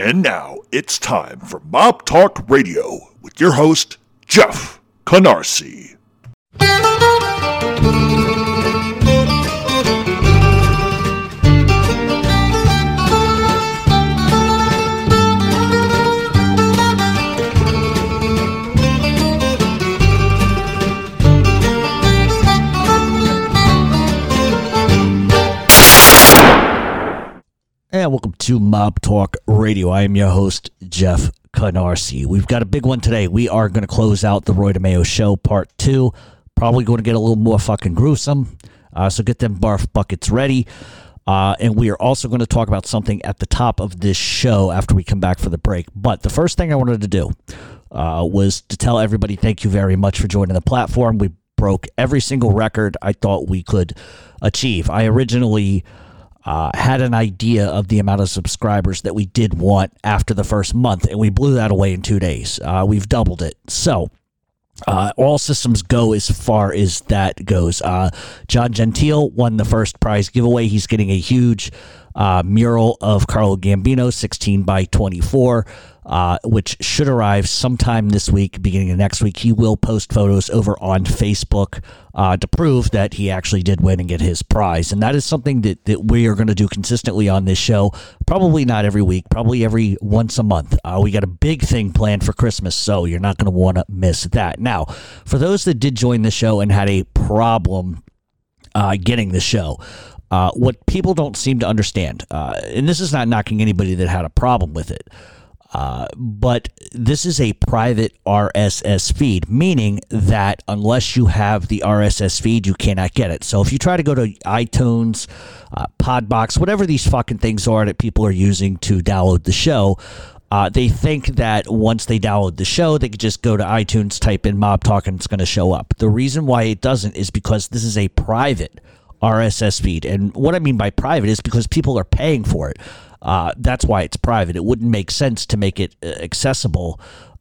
And now it's time for Mob Talk Radio with your host, Jeff Canarsie. To Mob Talk Radio. I am your host, Jeff Canarsie. We've got a big one today. We are going to close out the Roy DeMeo Show Part 2. Probably going to get a little more fucking gruesome. Uh, so get them barf buckets ready. Uh, and we are also going to talk about something at the top of this show after we come back for the break. But the first thing I wanted to do uh, was to tell everybody thank you very much for joining the platform. We broke every single record I thought we could achieve. I originally uh, had an idea of the amount of subscribers that we did want after the first month, and we blew that away in two days. Uh, we've doubled it. So, uh, all systems go as far as that goes. Uh, John Gentile won the first prize giveaway. He's getting a huge uh, mural of Carlo Gambino, 16 by 24 uh, which should arrive sometime this week, beginning of next week. He will post photos over on Facebook uh, to prove that he actually did win and get his prize. And that is something that, that we are going to do consistently on this show. Probably not every week, probably every once a month. Uh, we got a big thing planned for Christmas, so you're not going to want to miss that. Now, for those that did join the show and had a problem uh, getting the show, uh, what people don't seem to understand, uh, and this is not knocking anybody that had a problem with it, uh, but this is a private RSS feed, meaning that unless you have the RSS feed, you cannot get it. So if you try to go to iTunes, uh, Podbox, whatever these fucking things are that people are using to download the show, uh, they think that once they download the show, they could just go to iTunes, type in Mob Talk, and it's going to show up. The reason why it doesn't is because this is a private RSS feed. And what I mean by private is because people are paying for it. Uh, that's why it's private. It wouldn't make sense to make it uh, accessible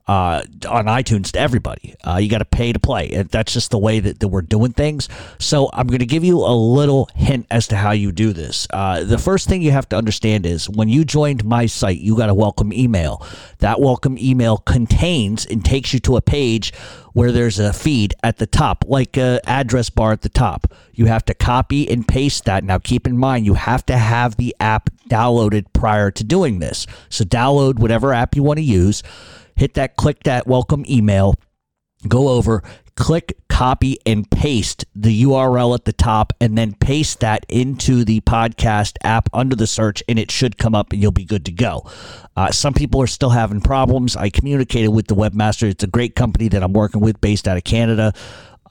uh, on iTunes to everybody. Uh, you got to pay to play. That's just the way that, that we're doing things. So I'm going to give you a little hint as to how you do this. Uh, the first thing you have to understand is when you joined my site, you got a welcome email. That welcome email contains and takes you to a page where there's a feed at the top, like a address bar at the top. You have to copy and paste that. Now, keep in mind, you have to have the app downloaded prior to doing this. So download whatever app you want to use hit that, click that welcome email, go over, click copy and paste the URL at the top, and then paste that into the podcast app under the search, and it should come up and you'll be good to go. Uh, some people are still having problems. I communicated with the webmaster. It's a great company that I'm working with based out of Canada.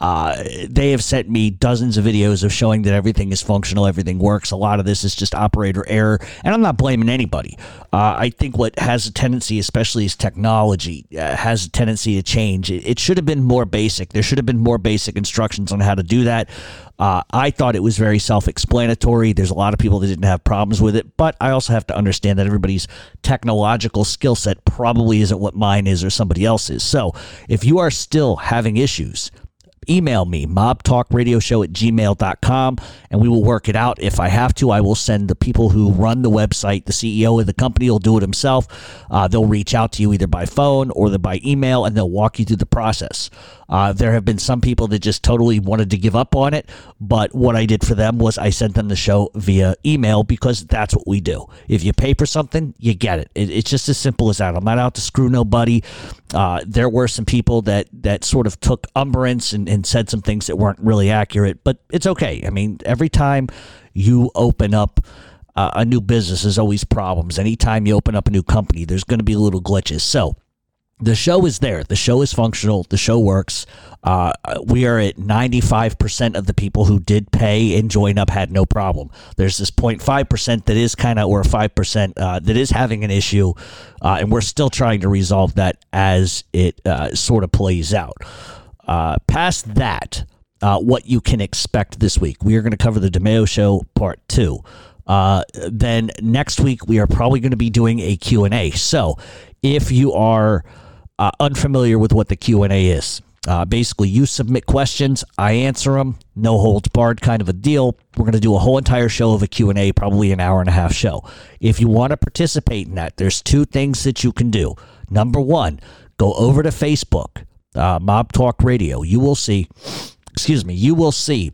Uh, they have sent me dozens of videos of showing that everything is functional, everything works. A lot of this is just operator error, and I'm not blaming anybody. Uh, I think what has a tendency, especially as technology, uh, has a tendency to change. It, it, should have been more basic. There should have been more basic instructions on how to do that. Uh, I thought it was very self explanatory. There's a lot of people that didn't have problems with it, but I also have to understand that everybody's technological skill set probably isn't what mine is or somebody else's. So if you are still having issues, email me, mobtalkradioshow at gmail.com, and we will work it out. If I have to, I will send the people who run the website, the CEO of the company will do it himself. Uh, they'll reach out to you either by phone or by email, and they'll walk you through the process. Uh, there have been some people that just totally wanted to give up on it, but what I did for them was I sent them the show via email because that's what we do. If you pay for something, you get it. it it's just as simple as that. I'm not out to screw nobody. Uh, there were some people that that sort of took umbrance and, and said some things that weren't really accurate, but it's okay. I mean, every time you open up uh, a new business, there's always problems. Anytime you open up a new company, there's going to be little glitches. So the show is there. The show is functional. The show works. Uh, we are at 95% of the people who did pay and join up had no problem. There's this 0.5% that is kind of, or 5% uh, that is having an issue, uh, and we're still trying to resolve that as it uh, sort of plays out. Uh, past that, uh, what you can expect this week. We are going to cover the DeMeo show part two. then next week we are probably going to be doing a Q&A. So if you are uh, unfamiliar with what the Q&A is. Uh, basically, you submit questions, I answer them, no holds barred kind of a deal. We're going to do a whole entire show of a Q&A, probably an hour and a half show. If you want to participate in that, there's two things that you can do. Number one, go over to Facebook, uh, Mob Talk Radio. You will see, excuse me, you will see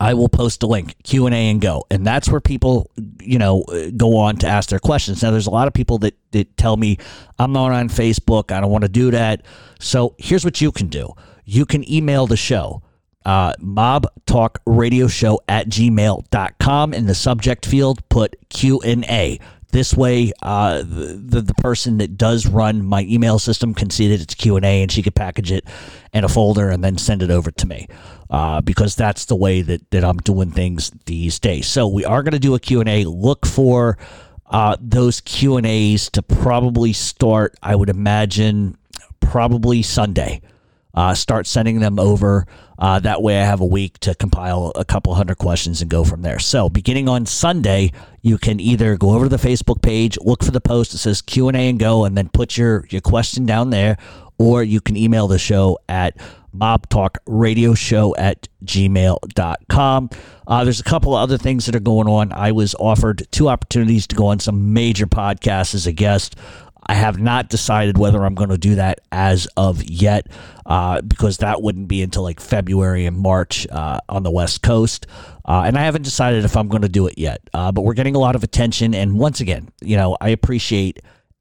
I will post a link, Q and A, and go, and that's where people, you know, go on to ask their questions. Now, there's a lot of people that that tell me I'm not on Facebook, I don't want to do that. So here's what you can do: you can email the show, uh, mob talk radio show at gmail.com. In the subject field, put Q and A. This way, uh, the the person that does run my email system can see that it's Q and A, and she could package it in a folder and then send it over to me. Uh, because that's the way that, that I'm doing things these days. So we are going to do a Q and A. Look for uh, those Q and A's to probably start. I would imagine probably Sunday. Uh, start sending them over. Uh, that way, I have a week to compile a couple hundred questions and go from there. So, beginning on Sunday, you can either go over to the Facebook page, look for the post that says Q and A, and go, and then put your your question down there, or you can email the show at mob talk radio show at gmail.com uh, there's a couple of other things that are going on i was offered two opportunities to go on some major podcasts as a guest I have not decided whether I'm going to do that as of yet, uh, because that wouldn't be until like February and March uh, on the West Coast. Uh, and I haven't decided if I'm going to do it yet. Uh, but we're getting a lot of attention. And once again, you know, I appreciate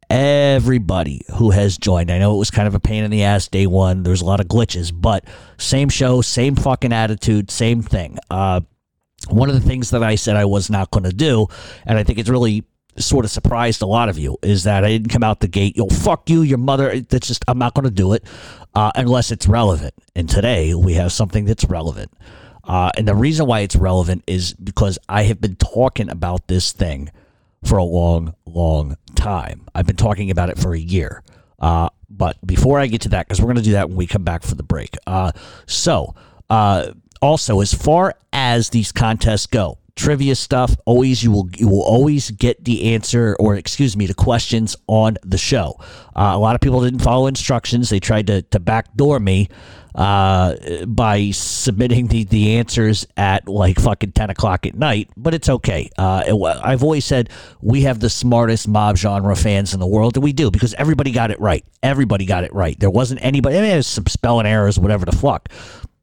everybody who has joined. I know it was kind of a pain in the ass day one. There's a lot of glitches, but same show, same fucking attitude, same thing. Uh, one of the things that I said I was not going to do, and I think it's really sort of surprised a lot of you is that I didn't come out the gate, yo, fuck you, your mother. That's just, I'm not going to do it uh, unless it's relevant. And today we have something that's relevant. Uh, and the reason why it's relevant is because I have been talking about this thing for a long, long time. I've been talking about it for a year. Uh, but before I get to that, because we're going to do that when we come back for the break. Uh, so, uh, also, as far as these contests go, trivia stuff always you will you will always get the answer or excuse me the questions on the show. Uh, a lot of people didn't follow instructions. They tried to, to backdoor me uh, by submitting the, the answers at like fucking 10 o'clock at night but it's okay. Uh, i've always said we have the smartest mob genre fans in the world and we do because everybody got it right. Everybody got it right. There wasn't anybody I mean, there's some spelling errors whatever the fuck.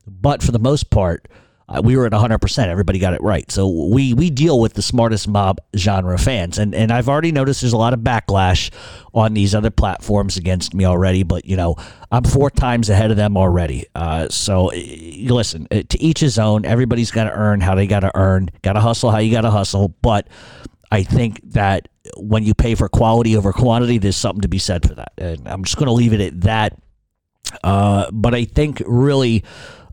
But for the most part uh, we were at 100%. Everybody got it right. So we we deal with the smartest mob genre fans. And and I've already noticed there's a lot of backlash on these other platforms against me already, but you know, I'm four times ahead of them already. Uh, so listen, uh, to each his own. Everybody's got to earn how they got to earn. Got to hustle how you got to hustle, but I think that when you pay for quality over quantity, there's something to be said for that. And I'm just going to leave it at that. Uh, but I think really,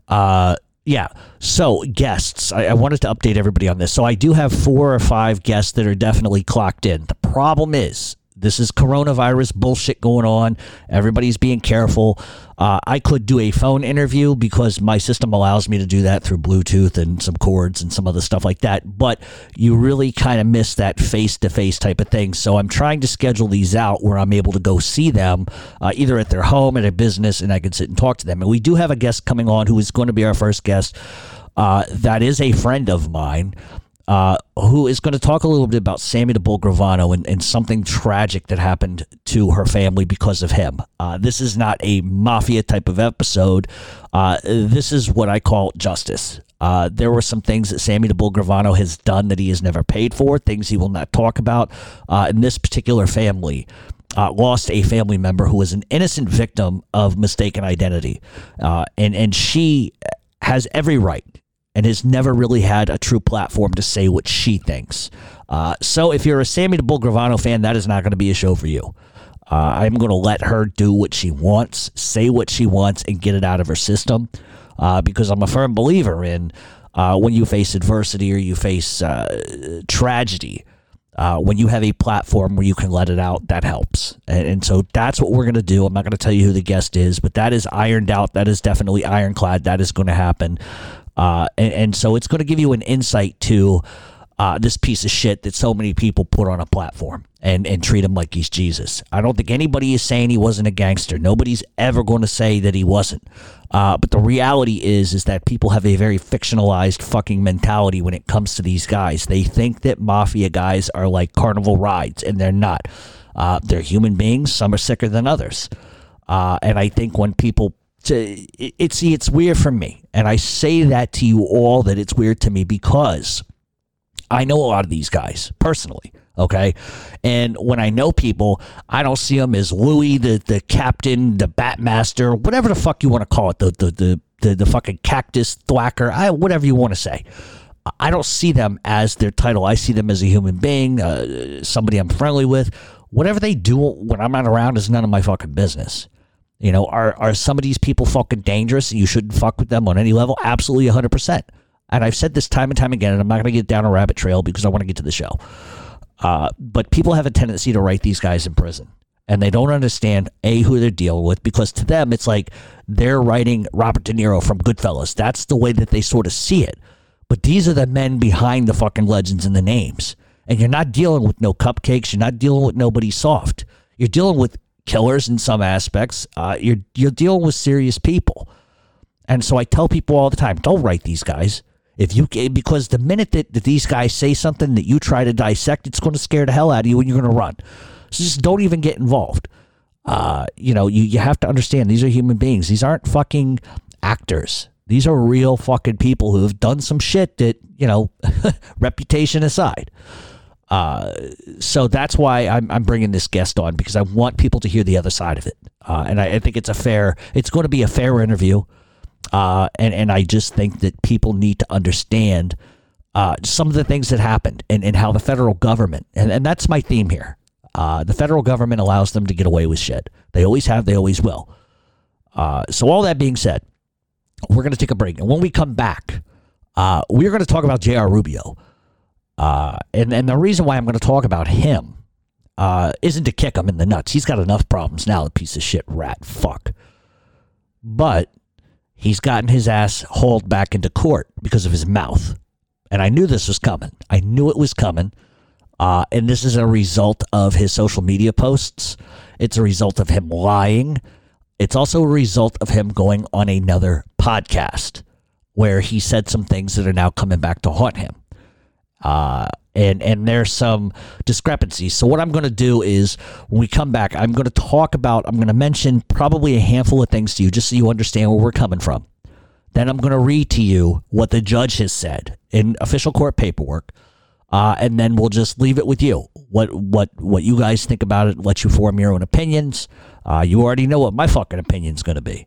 uh, yeah. So guests, I, I, wanted to update everybody on this. So I do have four or five guests that are definitely clocked in. The problem is this is coronavirus bullshit going on. Everybody's being careful. Uh, I could do a phone interview because my system allows me to do that through Bluetooth and some cords and some other stuff like that. But you really kind of miss that face to face type of thing. So I'm trying to schedule these out where I'm able to go see them uh, either at their home, at a business, and I can sit and talk to them. And we do have a guest coming on who is going to be our first guest. Uh, that is a friend of mine uh, who is going to talk a little bit about Sammy the Bull Gravano and, and something tragic that happened to her family because of him. Uh, this is not a mafia type of episode. Uh, this is what I call justice. Uh, there were some things that Sammy the Bull Gravano has done that he has never paid for, things he will not talk about. Uh, in this particular family, uh, lost a family member who was an innocent victim of mistaken identity, uh, and and she has every right and has never really had a true platform to say what she thinks. Uh, so if you're a Sammy the Bull Gravano fan, that is not going to be a show for you. Uh, I'm going to let her do what she wants, say what she wants, and get it out of her system uh, because I'm a firm believer in uh, when you face adversity or you face uh, tragedy. Uh, when you have a platform where you can let it out, that helps. And, and so that's what we're going to do. I'm not going to tell you who the guest is, but that is ironed out. That is definitely ironclad. That is going to happen. Uh, and, and, so it's going to give you an insight to uh, this piece of shit that so many people put on a platform and, and treat him like he's Jesus. I don't think anybody is saying he wasn't a gangster. Nobody's ever going to say that he wasn't. Uh, but the reality is, is that people have a very fictionalized fucking mentality when it comes to these guys. They think that mafia guys are like carnival rides, and they're not. Uh, they're human beings. Some are sicker than others. Uh, and I think when people to, it, it, it's weird for me, and I say that to you all that it's weird to me because I know a lot of these guys personally. Okay. And when I know people, I don't see them as Louis, the, the captain, the Batmaster, whatever the fuck you want to call it, the, the, the, the, the fucking cactus thwacker, I, whatever you want to say. I don't see them as their title. I see them as a human being, uh, somebody I'm friendly with. Whatever they do when I'm not around is none of my fucking business. You know, are, are some of these people fucking dangerous you shouldn't fuck with them on any level? Absolutely 100%. And I've said this time and time again, and I'm not going to get down a rabbit trail because I want to get to the show. Uh, but people have a tendency to write these guys in prison. And they don't understand, A, who they're dealing with, because to them, it's like they're writing Robert De Niro from Goodfellas. That's the way that they sort of see it. But these are the men behind the fucking legends and the names. And you're not dealing with no cupcakes. You're not dealing with nobody soft. You're dealing with killers in some aspects. Uh, you're, you're dealing with serious people. And so I tell people all the time don't write these guys. If you because the minute that, that these guys say something that you try to dissect, it's going to scare the hell out of you and you're going to run. So just don't even get involved. Uh, you know, you, you have to understand these are human beings. These aren't fucking actors. These are real fucking people who have done some shit that, you know, reputation aside. Uh, so that's why I'm, I'm bringing this guest on because I want people to hear the other side of it. Uh, and I, I think it's a fair, it's going to be a fair interview. Uh, and, and I just think that people need to understand uh, some of the things that happened and, and how the federal government, and, and that's my theme here. Uh, the federal government allows them to get away with shit. They always have, they always will. Uh, so, all that being said, we're going to take a break. And when we come back, we're going to talk about J.R. Rubio. Uh, and, and the reason why I'm going to talk about him isn't to kick him in the nuts. He's got enough problems now, the piece of shit rat fuck. But he's gotten his ass hauled back into court because of his mouth. And I knew this was coming. I knew it was coming. Uh, and this is a result of his social media posts. It's a result of him lying. It's also a result of him going on another podcast where he said some things that are now coming back to haunt him. Uh, and and there's some discrepancies. So what I'm going to do is when we come back, I'm going to talk about. I'm going to mention probably a handful of things to you, just so you understand where we're coming from. Then I'm going to read to you what the judge has said in official court paperwork, uh, and then we'll just leave it with you. What what what you guys think about it? Let you form your own opinions. Uh, you already know what my fucking opinion's going to be.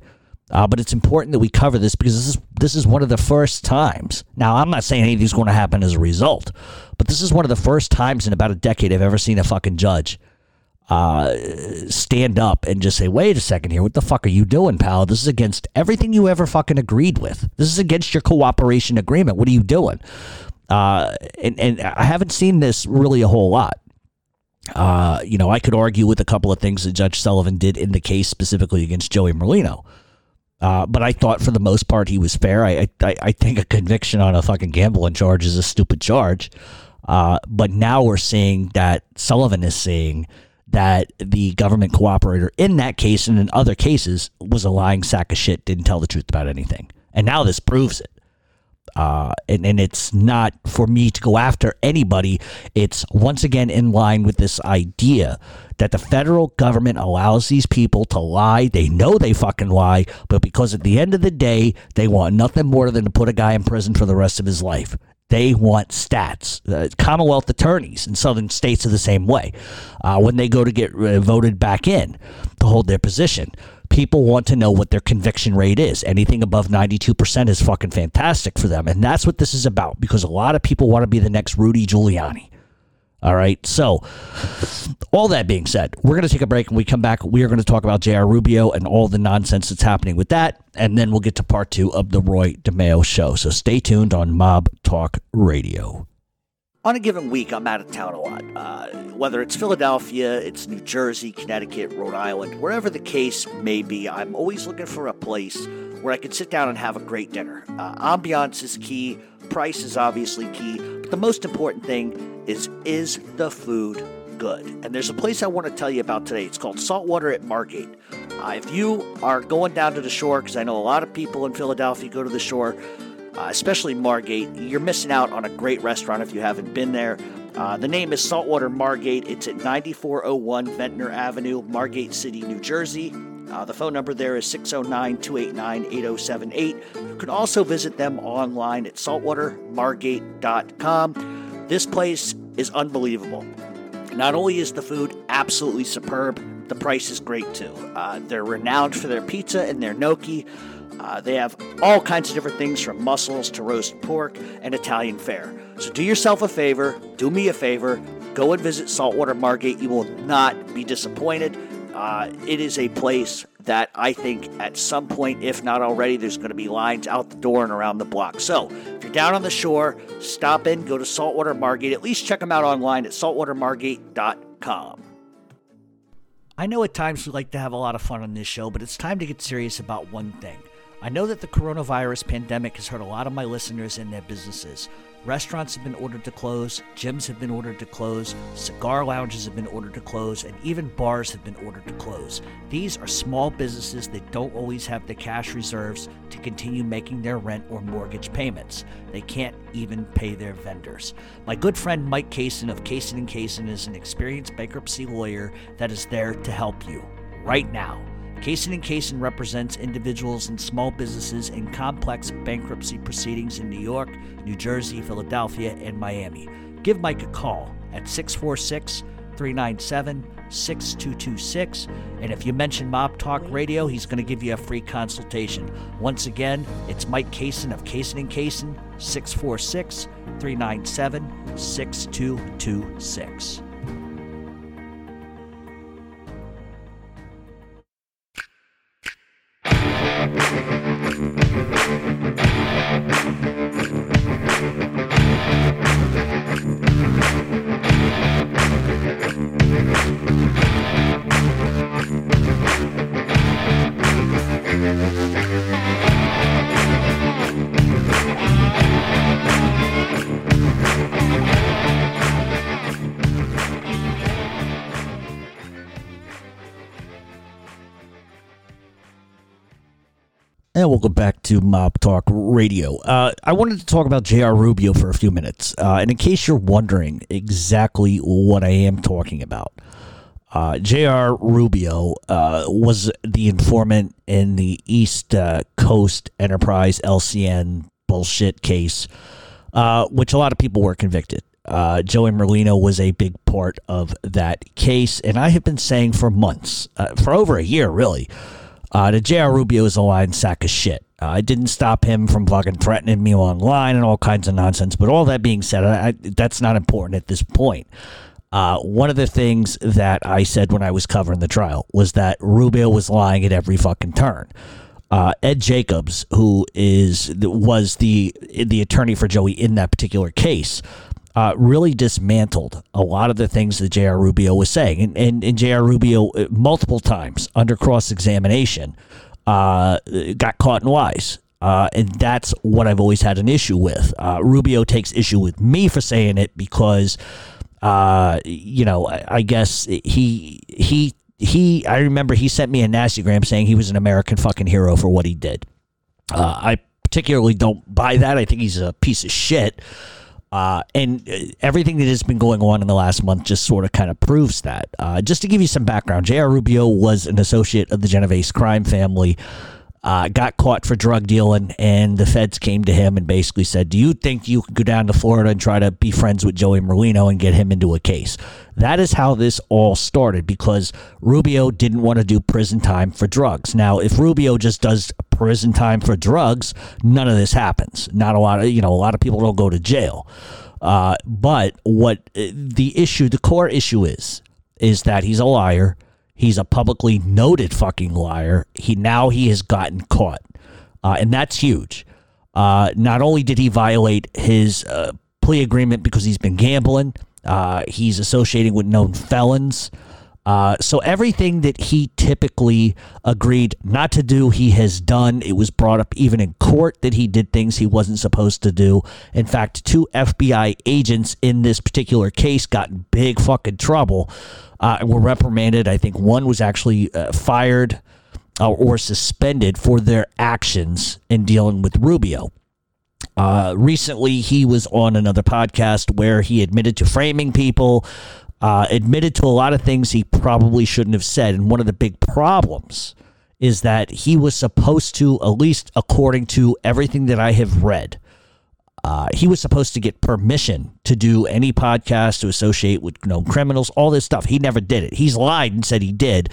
Uh, but it's important that we cover this because this is this is one of the first times. Now, I'm not saying anything's going to happen as a result, but this is one of the first times in about a decade I've ever seen a fucking judge uh, stand up and just say, "Wait a second here, what the fuck are you doing, pal? This is against everything you ever fucking agreed with. This is against your cooperation agreement. What are you doing?" Uh, and and I haven't seen this really a whole lot. Uh, you know, I could argue with a couple of things that Judge Sullivan did in the case specifically against Joey Merlino. Uh, but I thought for the most part he was fair. I, I I think a conviction on a fucking gambling charge is a stupid charge. Uh, but now we're seeing that Sullivan is saying that the government cooperator in that case and in other cases was a lying sack of shit, didn't tell the truth about anything. And now this proves it. Uh, and, and it's not for me to go after anybody. It's once again in line with this idea that the federal government allows these people to lie. They know they fucking lie, but because at the end of the day, they want nothing more than to put a guy in prison for the rest of his life. They want stats. Uh, Commonwealth attorneys in southern states are the same way. Uh, when they go to get uh, voted back in to hold their position, people want to know what their conviction rate is. Anything above 92% is fucking fantastic for them. And that's what this is about because a lot of people want to be the next Rudy Giuliani. All right. So, all that being said, we're going to take a break. When we come back, we are going to talk about J.R. Rubio and all the nonsense that's happening with that. And then we'll get to part two of the Roy DeMeo show. So, stay tuned on Mob Talk Radio. On a given week, I'm out of town a lot. Uh, whether it's Philadelphia, it's New Jersey, Connecticut, Rhode Island, wherever the case may be, I'm always looking for a place where I can sit down and have a great dinner. Uh, ambiance is key, price is obviously key, but the most important thing is is the food good? And there's a place I want to tell you about today. It's called Saltwater at Margate. Uh, if you are going down to the shore, because I know a lot of people in Philadelphia go to the shore, uh, especially Margate, you're missing out on a great restaurant if you haven't been there. Uh, the name is Saltwater Margate. It's at 9401 Ventnor Avenue, Margate City, New Jersey. Uh, the phone number there is 609 289 8078. You can also visit them online at saltwatermargate.com. This place is unbelievable. Not only is the food absolutely superb, the price is great too. Uh, they're renowned for their pizza and their gnocchi. Uh, they have all kinds of different things from mussels to roast pork and Italian fare. So do yourself a favor, do me a favor, go and visit Saltwater Margate. You will not be disappointed. Uh, it is a place that I think at some point, if not already, there's going to be lines out the door and around the block. So if you're down on the shore, stop in, go to Saltwater Margate. At least check them out online at saltwatermargate.com. I know at times we like to have a lot of fun on this show, but it's time to get serious about one thing. I know that the coronavirus pandemic has hurt a lot of my listeners and their businesses. Restaurants have been ordered to close, gyms have been ordered to close, cigar lounges have been ordered to close, and even bars have been ordered to close. These are small businesses that don't always have the cash reserves to continue making their rent or mortgage payments. They can't even pay their vendors. My good friend Mike Kaysen of Kaysen and Kaysen is an experienced bankruptcy lawyer that is there to help you right now. Kaysen and Kaysen represents individuals and small businesses in complex bankruptcy proceedings in New York, New Jersey, Philadelphia, and Miami. Give Mike a call at 646 397 6226. And if you mention Mob Talk Radio, he's going to give you a free consultation. Once again, it's Mike Kaysen of Kaysen and Kaysen, 646 397 6226. Thank And welcome back to Mob Talk Radio. Uh, I wanted to talk about J.R. Rubio for a few minutes. Uh, and in case you're wondering exactly what I am talking about, uh, J.R. Rubio uh, was the informant in the East uh, Coast Enterprise LCN bullshit case, uh, which a lot of people were convicted. Joey Merlino was a big part of that case. And I have been saying for months, for over a year really, uh, the J.R. Rubio is a lying sack of shit. Uh, I didn't stop him from fucking threatening me online and all kinds of nonsense. But all that being said, I, I, that's not important at this point. Uh, one of the things that I said when I was covering the trial was that Rubio was lying at every fucking turn. Uh, Ed Jacobs, who is was the the attorney for Joey in that particular case, uh, really dismantled a lot of the things that J.R. Rubio was saying. And, and, and J.R. Rubio, uh, multiple times under cross examination, uh, got caught in lies. Uh, and that's what I've always had an issue with. Uh, Rubio takes issue with me for saying it because, uh, you know, I, I guess he he he. I remember he sent me a nastygram saying he was an American fucking hero for what he did. I particularly don't buy that. I think he's a piece of shit. Uh, and uh, everything that has been going on in the last month just sort of kind of proves that. Uh, just to give you some background, J.R. Rubio was an associate of the Genovese crime family uh, got caught for drug dealing, and the feds came to him and basically said, "Do you think you could go down to Florida and try to be friends with Joey Merlino and get him into a case?" That is how this all started because Rubio didn't want to do prison time for drugs. Now, if Rubio just does prison time for drugs, none of this happens. Not a lot of you know, a lot of people don't go to jail. Uh, but what uh, the issue, the core issue is, is that he's a liar He's a publicly noted fucking liar. He now he has gotten caught, uh, and that's huge. Uh, not only did he violate his uh, plea agreement because he's been gambling, uh, he's associating with known felons. Uh, so everything that he typically agreed not to do, he has done. It was brought up even in court that he did things he wasn't supposed to do. In fact, two FBI agents in this particular case got in big fucking trouble uh, were reprimanded. I think one was actually uh, fired uh, or suspended for their actions in dealing with Rubio. Uh, recently, he was on another podcast where he admitted to framing people, uh, admitted to a lot of things he probably shouldn't have said. And one of the big problems is that he was supposed to, at least according to everything that I have read, uh, he was supposed to get permission to do any podcast to associate with known criminals, all this stuff. He never did it. He's lied and said he did.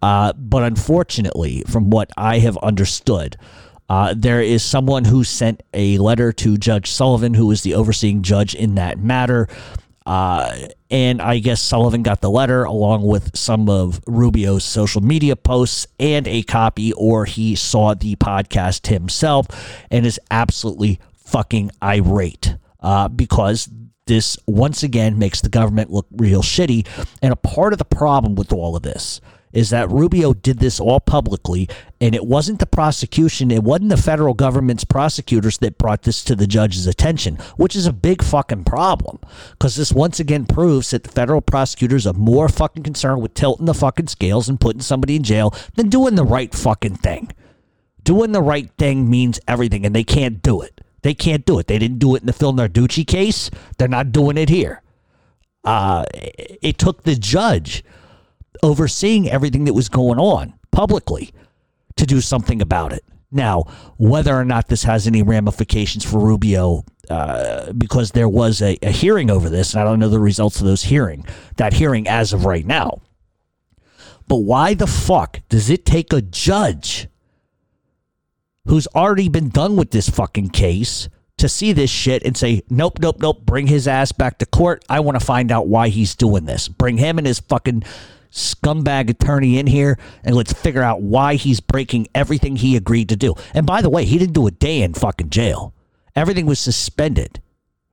Uh, but unfortunately, from what I have understood, uh, there is someone who sent a letter to Judge Sullivan, who is the overseeing judge in that matter, uh, and I guess Sullivan got the letter along with some of Rubio's social media posts and a copy, or he saw the podcast himself and is absolutely fucking irate uh, because this once again makes the government look real shitty. And a part of the problem with all of this is that Rubio did this all publicly, and it wasn't the prosecution, it wasn't the federal government's prosecutors that brought this to the judge's attention, which is a big fucking problem. Because this once again proves that the federal prosecutors are more fucking concerned with tilting the fucking scales and putting somebody in jail than doing the right fucking thing. Doing the right thing means everything, and they can't do it. They can't do it. They didn't do it in the Phil Narducci case. They're not doing it here. Uh, it took the judge overseeing everything that was going on publicly to do something about it. Now, whether or not this has any ramifications for Rubio, uh, because there was a, a hearing over this, and I don't know the results of those hearing that hearing as of right now. But why the fuck does it take a judge who's already been done with this fucking case to see this shit and say, nope, nope, nope, bring his ass back to court. I want to find out why he's doing this. Bring him and his fucking scumbag attorney in here and let's figure out why he's breaking everything he agreed to do. And by the way, he didn't do a day in fucking jail. Everything was suspended.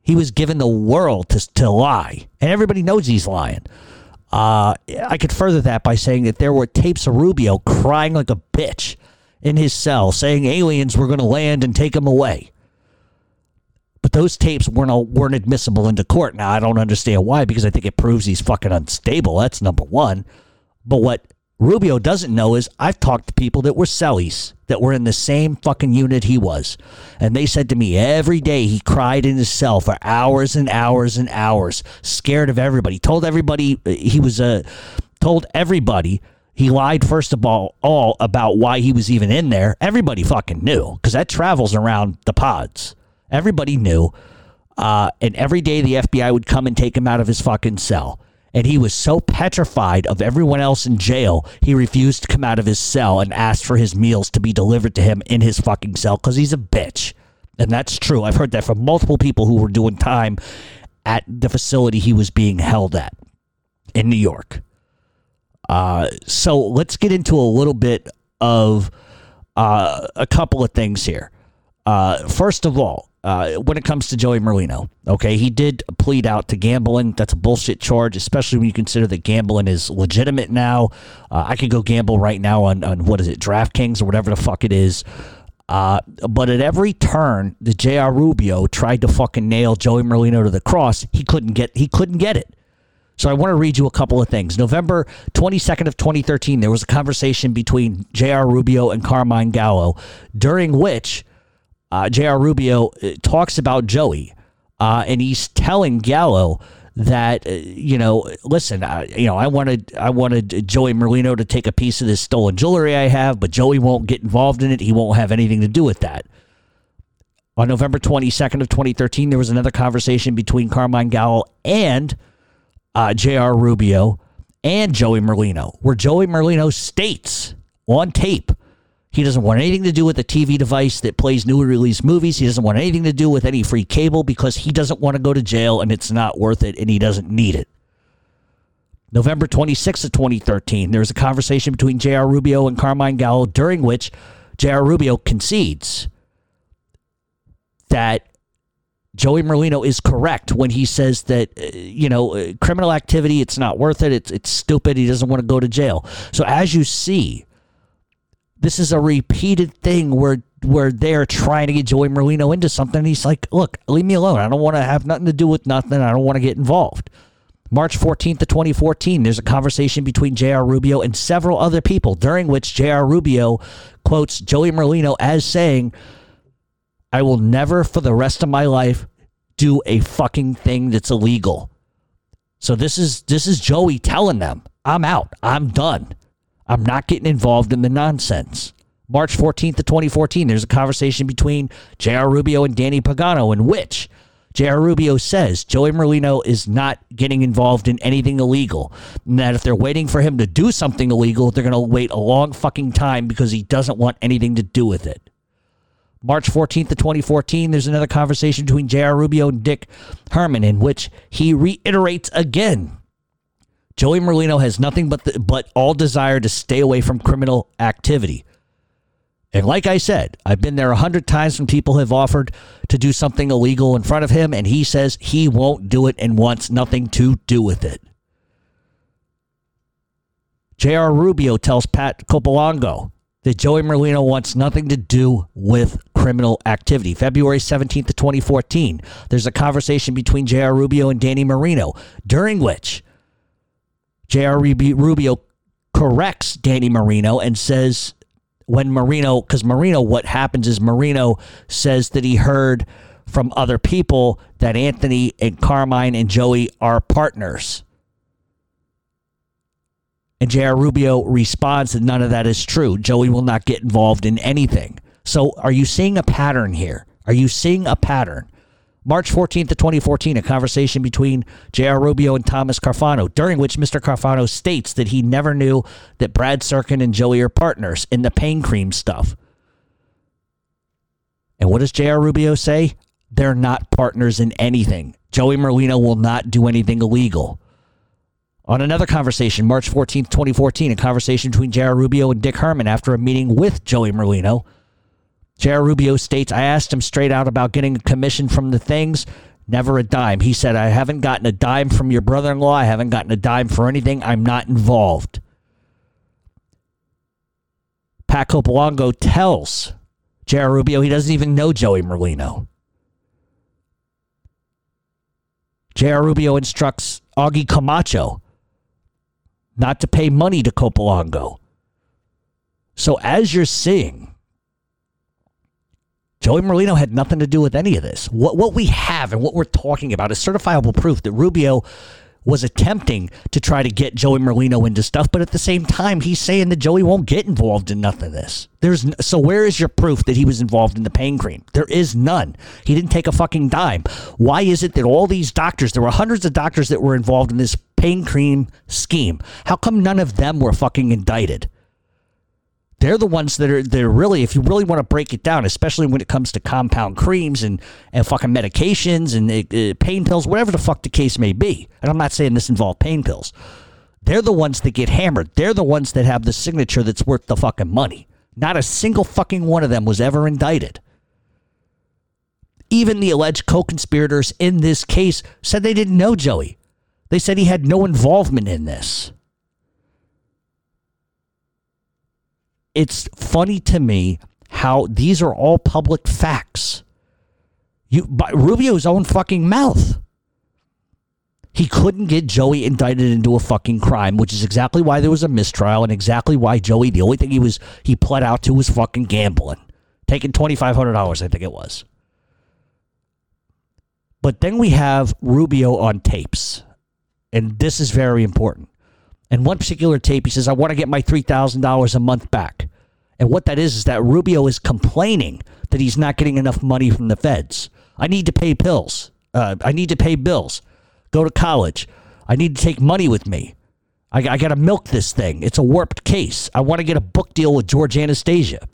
He was given the world to, to lie. And everybody knows he's lying. Uh, I could further that by saying that there were tapes of Rubio crying like a bitch in his cell saying aliens were going to land and take him away. But those tapes weren't weren't admissible into court. Now I don't understand why because I think it proves he's fucking unstable. That's number one. But what Rubio doesn't know is I've talked to people that were cellies that were in the same fucking unit he was, and they said to me every day he cried in his cell for hours and hours and hours, scared of everybody. Told everybody uh, he was a uh, told everybody he lied first of all all about why he was even in there. Everybody fucking knew because that travels around the pods. Everybody knew. Uh, and every day the FBI would come and take him out of his fucking cell. And he was so petrified of everyone else in jail, he refused to come out of his cell and asked for his meals to be delivered to him in his fucking cell because he's a bitch. And that's true. I've heard that from multiple people who were doing time at the facility he was being held at in New York. Uh, so let's get into a little bit of uh, a couple of things here. Uh, first of all, uh, when it comes to Joey Merlino. Okay, he did plead out to gambling. That's a bullshit charge, especially when you consider that gambling is legitimate now. Uh, I could go gamble right now on, on what is it, DraftKings or whatever the fuck it is. Uh, but at every turn, the J.R. Rubio tried to fucking nail Joey Merlino to the cross. He couldn't get he couldn't get it. So I want to read you a couple of things. November 22nd of 2013, there was a conversation between J.R. Rubio and Carmine Gallo, during which uh, J.R. Rubio uh, talks about Joey, uh, and he's telling Gallo that uh, you know, listen, you know, I wanted I wanted Joey Merlino to take a piece of this stolen jewelry I have, but Joey won't get involved in it. He won't have anything to do with that. On November 22nd of 2013, there was another conversation between Carmine Gallo and uh, J.R. Rubio and Joey Merlino, where Joey Merlino states on tape he doesn't want anything to do with the TV device that plays newly released movies. He doesn't want anything to do with any free cable because he doesn't want to go to jail and it's not worth it and he doesn't need it. November 26th of 2013, there was a conversation between J.R. Rubio and Carmine Gallo during which J.R. Rubio concedes that Joey Merlino is correct when he says that uh, you know uh, criminal activity it's not worth it it's it's stupid he doesn't want to go to jail. So as you see this is a repeated thing where where they're trying to get Joey Merlino into something he's like, "Look, leave me alone. I don't want to have nothing to do with nothing. I don't want to get involved." March 14th of 2014, there's a conversation between J.R. Rubio and several other people during which J.R. Rubio quotes Joey Merlino as saying, I will never for the rest of my life do a fucking thing that's illegal. So this is this is Joey telling them, I'm out. I'm done. I'm not getting involved in the nonsense. March 14th of 2014, there's a conversation between J.R. Rubio and Danny Pagano in which J.R. Rubio says Joey Merlino is not getting involved in anything illegal. And that if they're waiting for him to do something illegal, they're going to wait a long fucking time because he doesn't want anything to do with it. March 14th of 2014, there's another conversation between J.R. Rubio and Dick Herman in which he reiterates again Joey Merlino has nothing but the, but all desire to stay away from criminal activity. And like I said, I've been there a hundred times when people have offered to do something illegal in front of him, and he says he won't do it and wants nothing to do with it. J.R. Rubio tells Pat Campolongo that Joey Merlino wants nothing to do with criminal activity. February 17th of 2014, there's a conversation between J.R. Rubio and Danny Marino, during which J.R. Rubio corrects Danny Marino and says, when Marino, because Marino, what happens is Marino says that he heard from other people that Anthony and Carmine and Joey are partners. And J.R. Rubio responds that none of that is true. Joey will not get involved in anything. So are you seeing a pattern here? Are you seeing a pattern? March 14th of 2014, a conversation between J.R. Rubio and Thomas Carfano, during which Mr. Carfano states that he never knew that Brad Serkin and Joey are partners in the pain cream stuff. And what does J.R. Rubio say? They're not partners in anything. Joey Merlino will not do anything illegal. On another conversation, March 14th, 2014, a conversation between J.R. Rubio and Dick Herman after a meeting with Joey Merlino. J.R. Rubio states, I asked him straight out about getting a commission from the things. Never a dime. He said, I haven't gotten a dime from your brother in law. I haven't gotten a dime for anything. I'm not involved. Pat Campolongo tells J.R. Rubio he doesn't even know Joey Merlino. J.R. Rubio instructs Augie Camacho not to pay money to Campolongo. So as you're seeing, Joey Merlino had nothing to do with any of this. What what we have and what we're talking about is certifiable proof that Rubio was attempting to try to get Joey Merlino into stuff, but at the same time, he's saying that Joey won't get involved in nothing of this. There's so where is your proof that he was involved in the pain cream? There is none. He didn't take a fucking dime. Why is it that all these doctors, there were hundreds of doctors that were involved in this pain cream scheme? How come none of them were fucking indicted? They're the ones that are they're really, if you really want to break it down, especially when it comes to compound creams and and fucking medications and uh, pain pills, whatever the fuck the case may be. And I'm not saying this involved pain pills. They're the ones that get hammered. They're the ones that have the signature that's worth the fucking money. Not a single fucking one of them was ever indicted. Even the alleged co conspirators in this case said they didn't know Joey. They said he had no involvement in this. It's funny to me how these are all public facts. You Rubio's own fucking mouth. He couldn't get Joey indicted into a fucking crime, which is exactly why there was a mistrial and exactly why Joey, the only thing he was he pled out to was fucking gambling. Taking twenty five hundred dollars, I think it was. But then we have Rubio on tapes. And this is very important. And one particular tape, he says, I want to get my $3,000 a month back. And what that is, is that Rubio is complaining that he's not getting enough money from the feds. I need to pay pills. Uh, I need to pay bills. Go to college. I need to take money with me. I, I got to milk this thing. It's a warped case. I want to get a book deal with George Anastasia.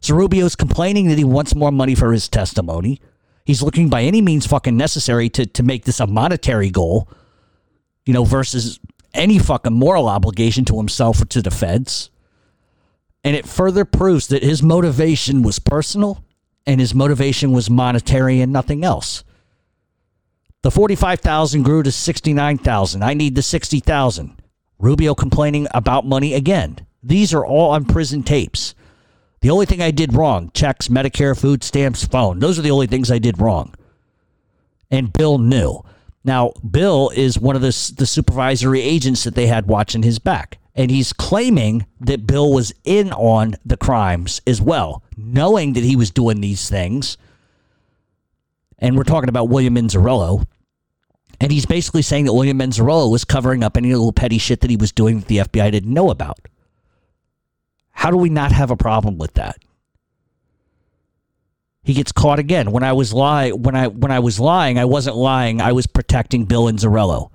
So Rubio's complaining that he wants more money for his testimony. He's looking by any means fucking necessary to, to make this a monetary goal, you know, versus any fucking moral obligation to himself or to the feds. And it further proves that his motivation was personal and his motivation was monetary and nothing else. The 45,000 grew to 69,000. I need the 60,000. Rubio complaining about money again. These are all on prison tapes. The only thing I did wrong checks, Medicare, food stamps, phone. Those are the only things I did wrong. And Bill knew. Now, Bill is one of the, the supervisory agents that they had watching his back. And he's claiming that Bill was in on the crimes as well, knowing that he was doing these things. And we're talking about William Inzerillo. And he's basically saying that William Inzerillo was covering up any little petty shit that he was doing that the FBI didn't know about. How do we not have a problem with that? He gets caught again. When I was lying, when I when I was lying, I wasn't lying. I was protecting Bill and Inzerillo.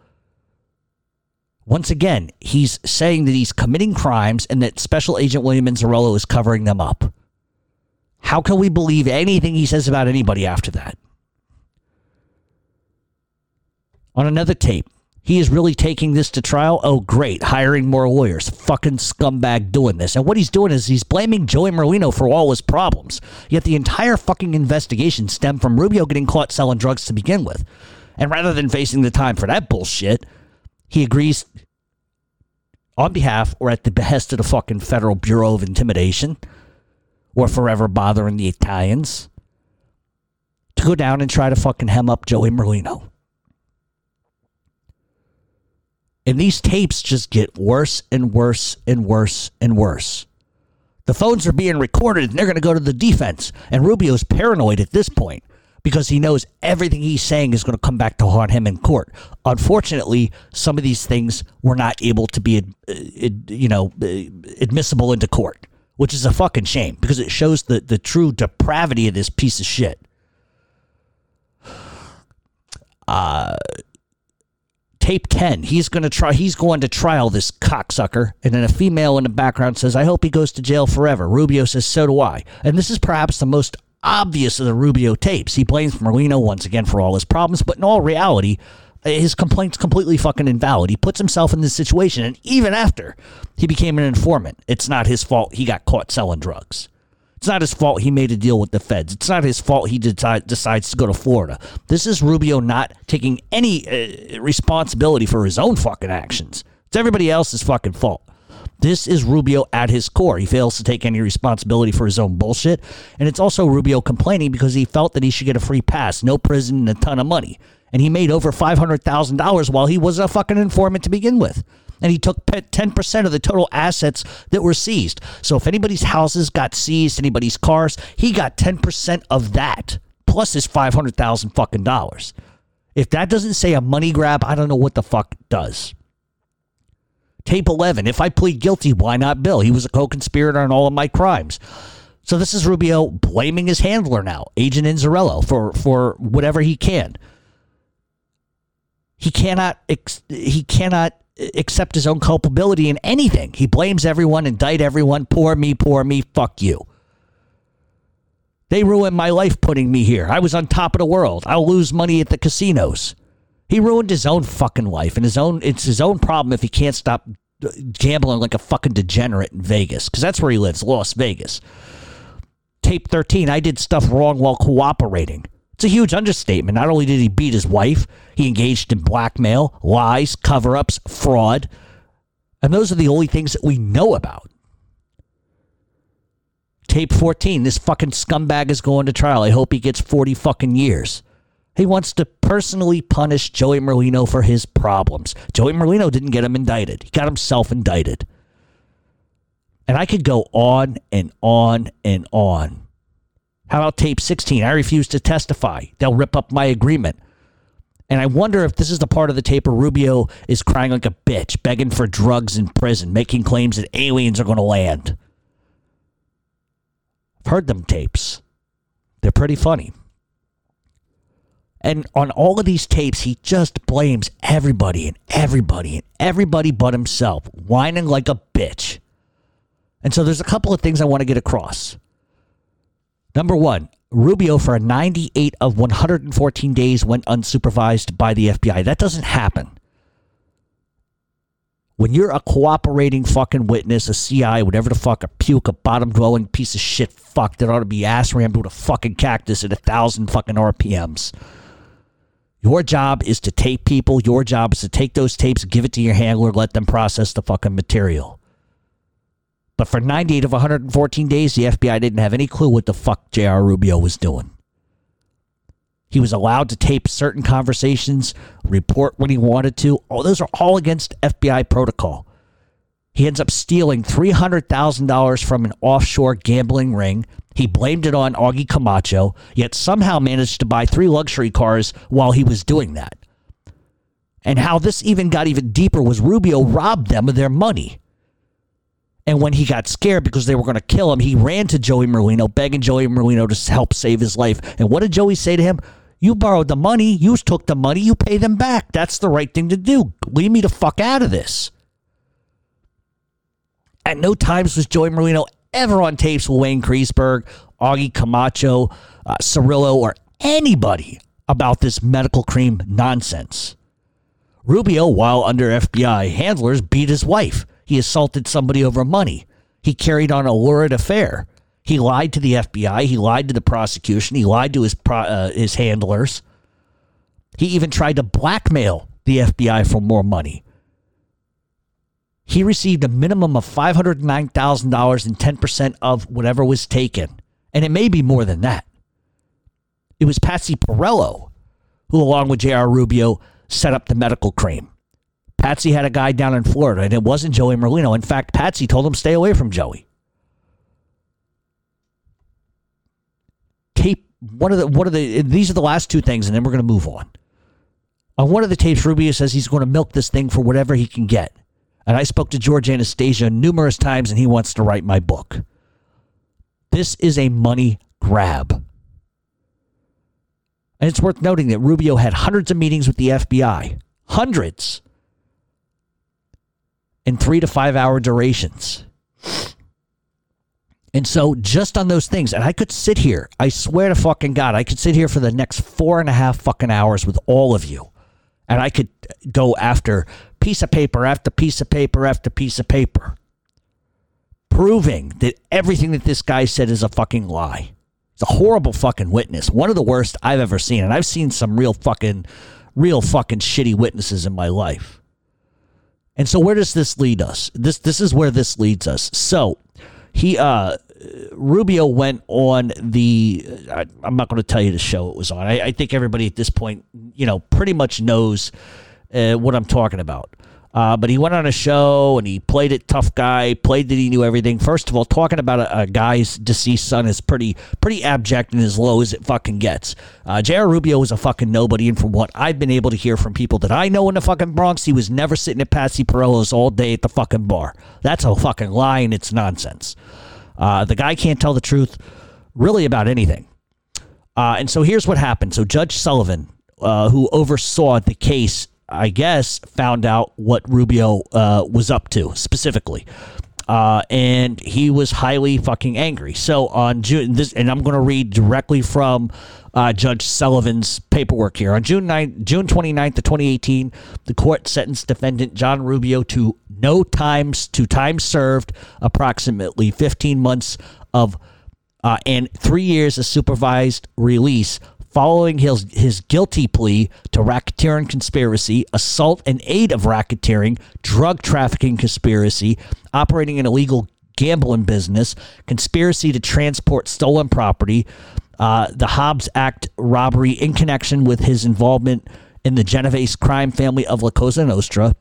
Once again, he's saying that he's committing crimes and that Special Agent William Inzerillo is covering them up. How can we believe anything he says about anybody after that? On another tape, he is really taking this to trial. Oh, great. Hiring more lawyers. Fucking scumbag doing this. And what he's doing is he's blaming Joey Merlino for all his problems. Yet the entire fucking investigation stemmed from Rubio getting caught selling drugs to begin with. And rather than facing the time for that bullshit, he agrees on behalf or at the behest of the fucking Federal Bureau of Intimidation or forever bothering the Italians to go down and try to fucking hem up Joey Merlino. And these tapes just get worse and worse and worse and worse. The phones are being recorded and they're going to go to the defense. And Rubio's paranoid at this point because he knows everything he's saying is going to come back to haunt him in court. Unfortunately, some of these things were not able to be, uh, you know, uh, admissible into court, which is a fucking shame because it shows the, the true depravity of this piece of shit. Uh, tape 10 he's going to try he's going to trial this cocksucker. And then a female in the background says i hope he goes to jail forever. Rubio says so do i. And this is perhaps the most obvious of the rubio tapes. He blames merlino once again for all his problems but in all reality his complaint's completely fucking invalid. He puts himself in this situation and even after he became an informant it's not his fault he got caught selling drugs it's not his fault he made a deal with the feds. It's not his fault he decide, decides to go to Florida. This is Rubio not taking any uh, responsibility for his own fucking actions. It's everybody else's fucking fault. This is Rubio at his core. He fails to take any responsibility for his own bullshit. And it's also Rubio complaining because he felt that he should get a free pass, no prison, and a ton of money. And he made over $500,000 while he was a fucking informant to begin with and he took 10% of the total assets that were seized. So if anybody's houses got seized, anybody's cars, he got 10% of that plus his 500,000 fucking dollars. If that doesn't say a money grab, I don't know what the fuck does. Tape 11. If I plead guilty, why not Bill? He was a co conspirator in all of my crimes. So this is Rubio blaming his handler now, Agent Inzerillo, for, for whatever he can. He cannot he cannot accept his own culpability in anything. He blames everyone, indict everyone. Poor me, poor me, fuck you. They ruined my life putting me here. I was on top of the world. I'll lose money at the casinos. He ruined his own fucking life and his own it's his own problem if he can't stop gambling like a fucking degenerate in Vegas cuz that's where he lives, Las Vegas. Tape 13, I did stuff wrong while cooperating. It's a huge understatement. Not only did he beat his wife, he engaged in blackmail, lies, cover ups, fraud. And those are the only things that we know about. Tape 14, this fucking scumbag is going to trial. I hope he gets 40 fucking years. He wants to personally punish Joey Merlino for his problems. Joey Merlino didn't get him indicted, he got himself indicted. And I could go on and on and on. How about tape 16? I refuse to testify. They'll rip up my agreement. And I wonder if this is the part of the tape where Rubio is crying like a bitch, begging for drugs in prison, making claims that aliens are going to land. I've heard them tapes. They're pretty funny. And on all of these tapes, he just blames everybody and everybody and everybody but himself, whining like a bitch. And so there's a couple of things I want to get across. Number one, Rubio for 98 of 114 days went unsupervised by the FBI. That doesn't happen. When you're a cooperating fucking witness, a CI, whatever the fuck, a puke, a bottom dwelling piece of shit fuck that ought to be ass rammed with a fucking cactus at a thousand fucking RPMs. Your job is to tape people. Your job is to take those tapes, give it to your handler, let them process the fucking material. But for 98 of 114 days, the FBI didn't have any clue what the fuck J.R. Rubio was doing. He was allowed to tape certain conversations, report when he wanted to. Oh, those are all against FBI protocol. He ends up stealing $300,000 from an offshore gambling ring. He blamed it on Augie Camacho, yet somehow managed to buy three luxury cars while he was doing that. And how this even got even deeper was Rubio robbed them of their money. And when he got scared because they were going to kill him, he ran to Joey Merlino, begging Joey Merlino to help save his life. And what did Joey say to him? You borrowed the money. You took the money. You pay them back. That's the right thing to do. Leave me the fuck out of this. At no times was Joey Merlino ever on tapes with Wayne Kreisberg, Augie Camacho, uh, Cirillo, or anybody about this medical cream nonsense. Rubio, while under FBI handlers, beat his wife. He assaulted somebody over money. He carried on a lurid affair. He lied to the FBI. He lied to the prosecution. He lied to his pro, uh, his handlers. He even tried to blackmail the FBI for more money. He received a minimum of $509,000 and 10% of whatever was taken. And it may be more than that. It was Patsy Parrello who, along with J.R. Rubio, set up the medical cream. Patsy had a guy down in Florida, and it wasn't Joey Merlino. In fact, Patsy told him stay away from Joey. tape one of the one of the these are the last two things, and then we're going to move on. On one of the tapes, Rubio says he's going to milk this thing for whatever he can get. And I spoke to George Anastasia numerous times, and he wants to write my book. This is a money grab. And it's worth noting that Rubio had hundreds of meetings with the FBI, hundreds, in three to five hour durations. And so, just on those things, and I could sit here, I swear to fucking God, I could sit here for the next four and a half fucking hours with all of you. And I could go after piece of paper after piece of paper after piece of paper, proving that everything that this guy said is a fucking lie. It's a horrible fucking witness, one of the worst I've ever seen. And I've seen some real fucking, real fucking shitty witnesses in my life. And so, where does this lead us? This this is where this leads us. So, he uh Rubio went on the. I, am not going to tell you the show it was on. I, I, think everybody at this point, you know, pretty much knows uh, what I'm talking about. Uh, but he went on a show and he played it tough guy, played that he knew everything. First of all, talking about a, a guy's deceased son is pretty pretty abject and as low as it fucking gets. Uh, J.R. Rubio was a fucking nobody, and from what I've been able to hear from people that I know in the fucking Bronx, he was never sitting at Patsy Parrello's all day at the fucking bar. That's a fucking lie and it's nonsense. Uh, the guy can't tell the truth really about anything. Uh, and so here's what happened. So Judge Sullivan, uh, who oversaw the case, I guess, found out what Rubio uh, was up to specifically. Uh, and he was highly fucking angry. So on June, this, and I'm going to read directly from uh, Judge Sullivan's paperwork here. On June 9, June 29th of 2018, the court sentenced defendant John Rubio to no times to time served, approximately 15 months of uh, and three years of supervised release following his, his guilty plea to racketeering conspiracy, assault and aid of racketeering, drug trafficking conspiracy, operating an illegal gambling business, conspiracy to transport stolen property, uh, the Hobbs Act robbery in connection with his involvement in the Genovese crime family of La Cosa Nostra,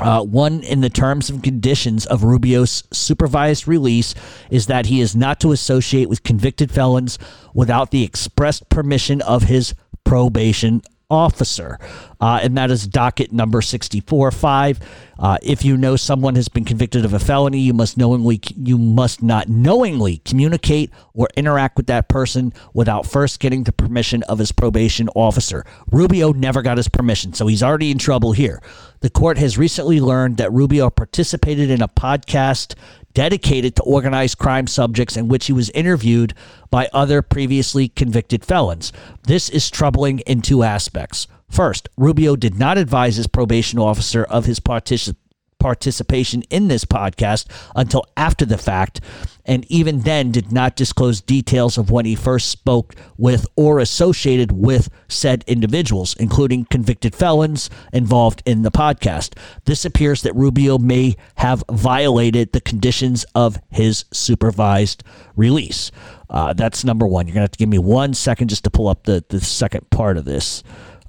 uh, one in the terms and conditions of Rubio's supervised release is that he is not to associate with convicted felons without the expressed permission of his probation officer. Uh, and that is docket number 64 5. Uh, if you know someone has been convicted of a felony, you must knowingly you must not knowingly communicate or interact with that person without first getting the permission of his probation officer. Rubio never got his permission, so he's already in trouble here. The court has recently learned that Rubio participated in a podcast dedicated to organized crime subjects in which he was interviewed by other previously convicted felons. This is troubling in two aspects. First, Rubio did not advise his probation officer of his participation participation in this podcast until after the fact, and even then did not disclose details of when he first spoke with or associated with said individuals, including convicted felons involved in the podcast. This appears that Rubio may have violated the conditions of his supervised release. Uh, that's number one. You're going to have to give me one second just to pull up the, the second part of this.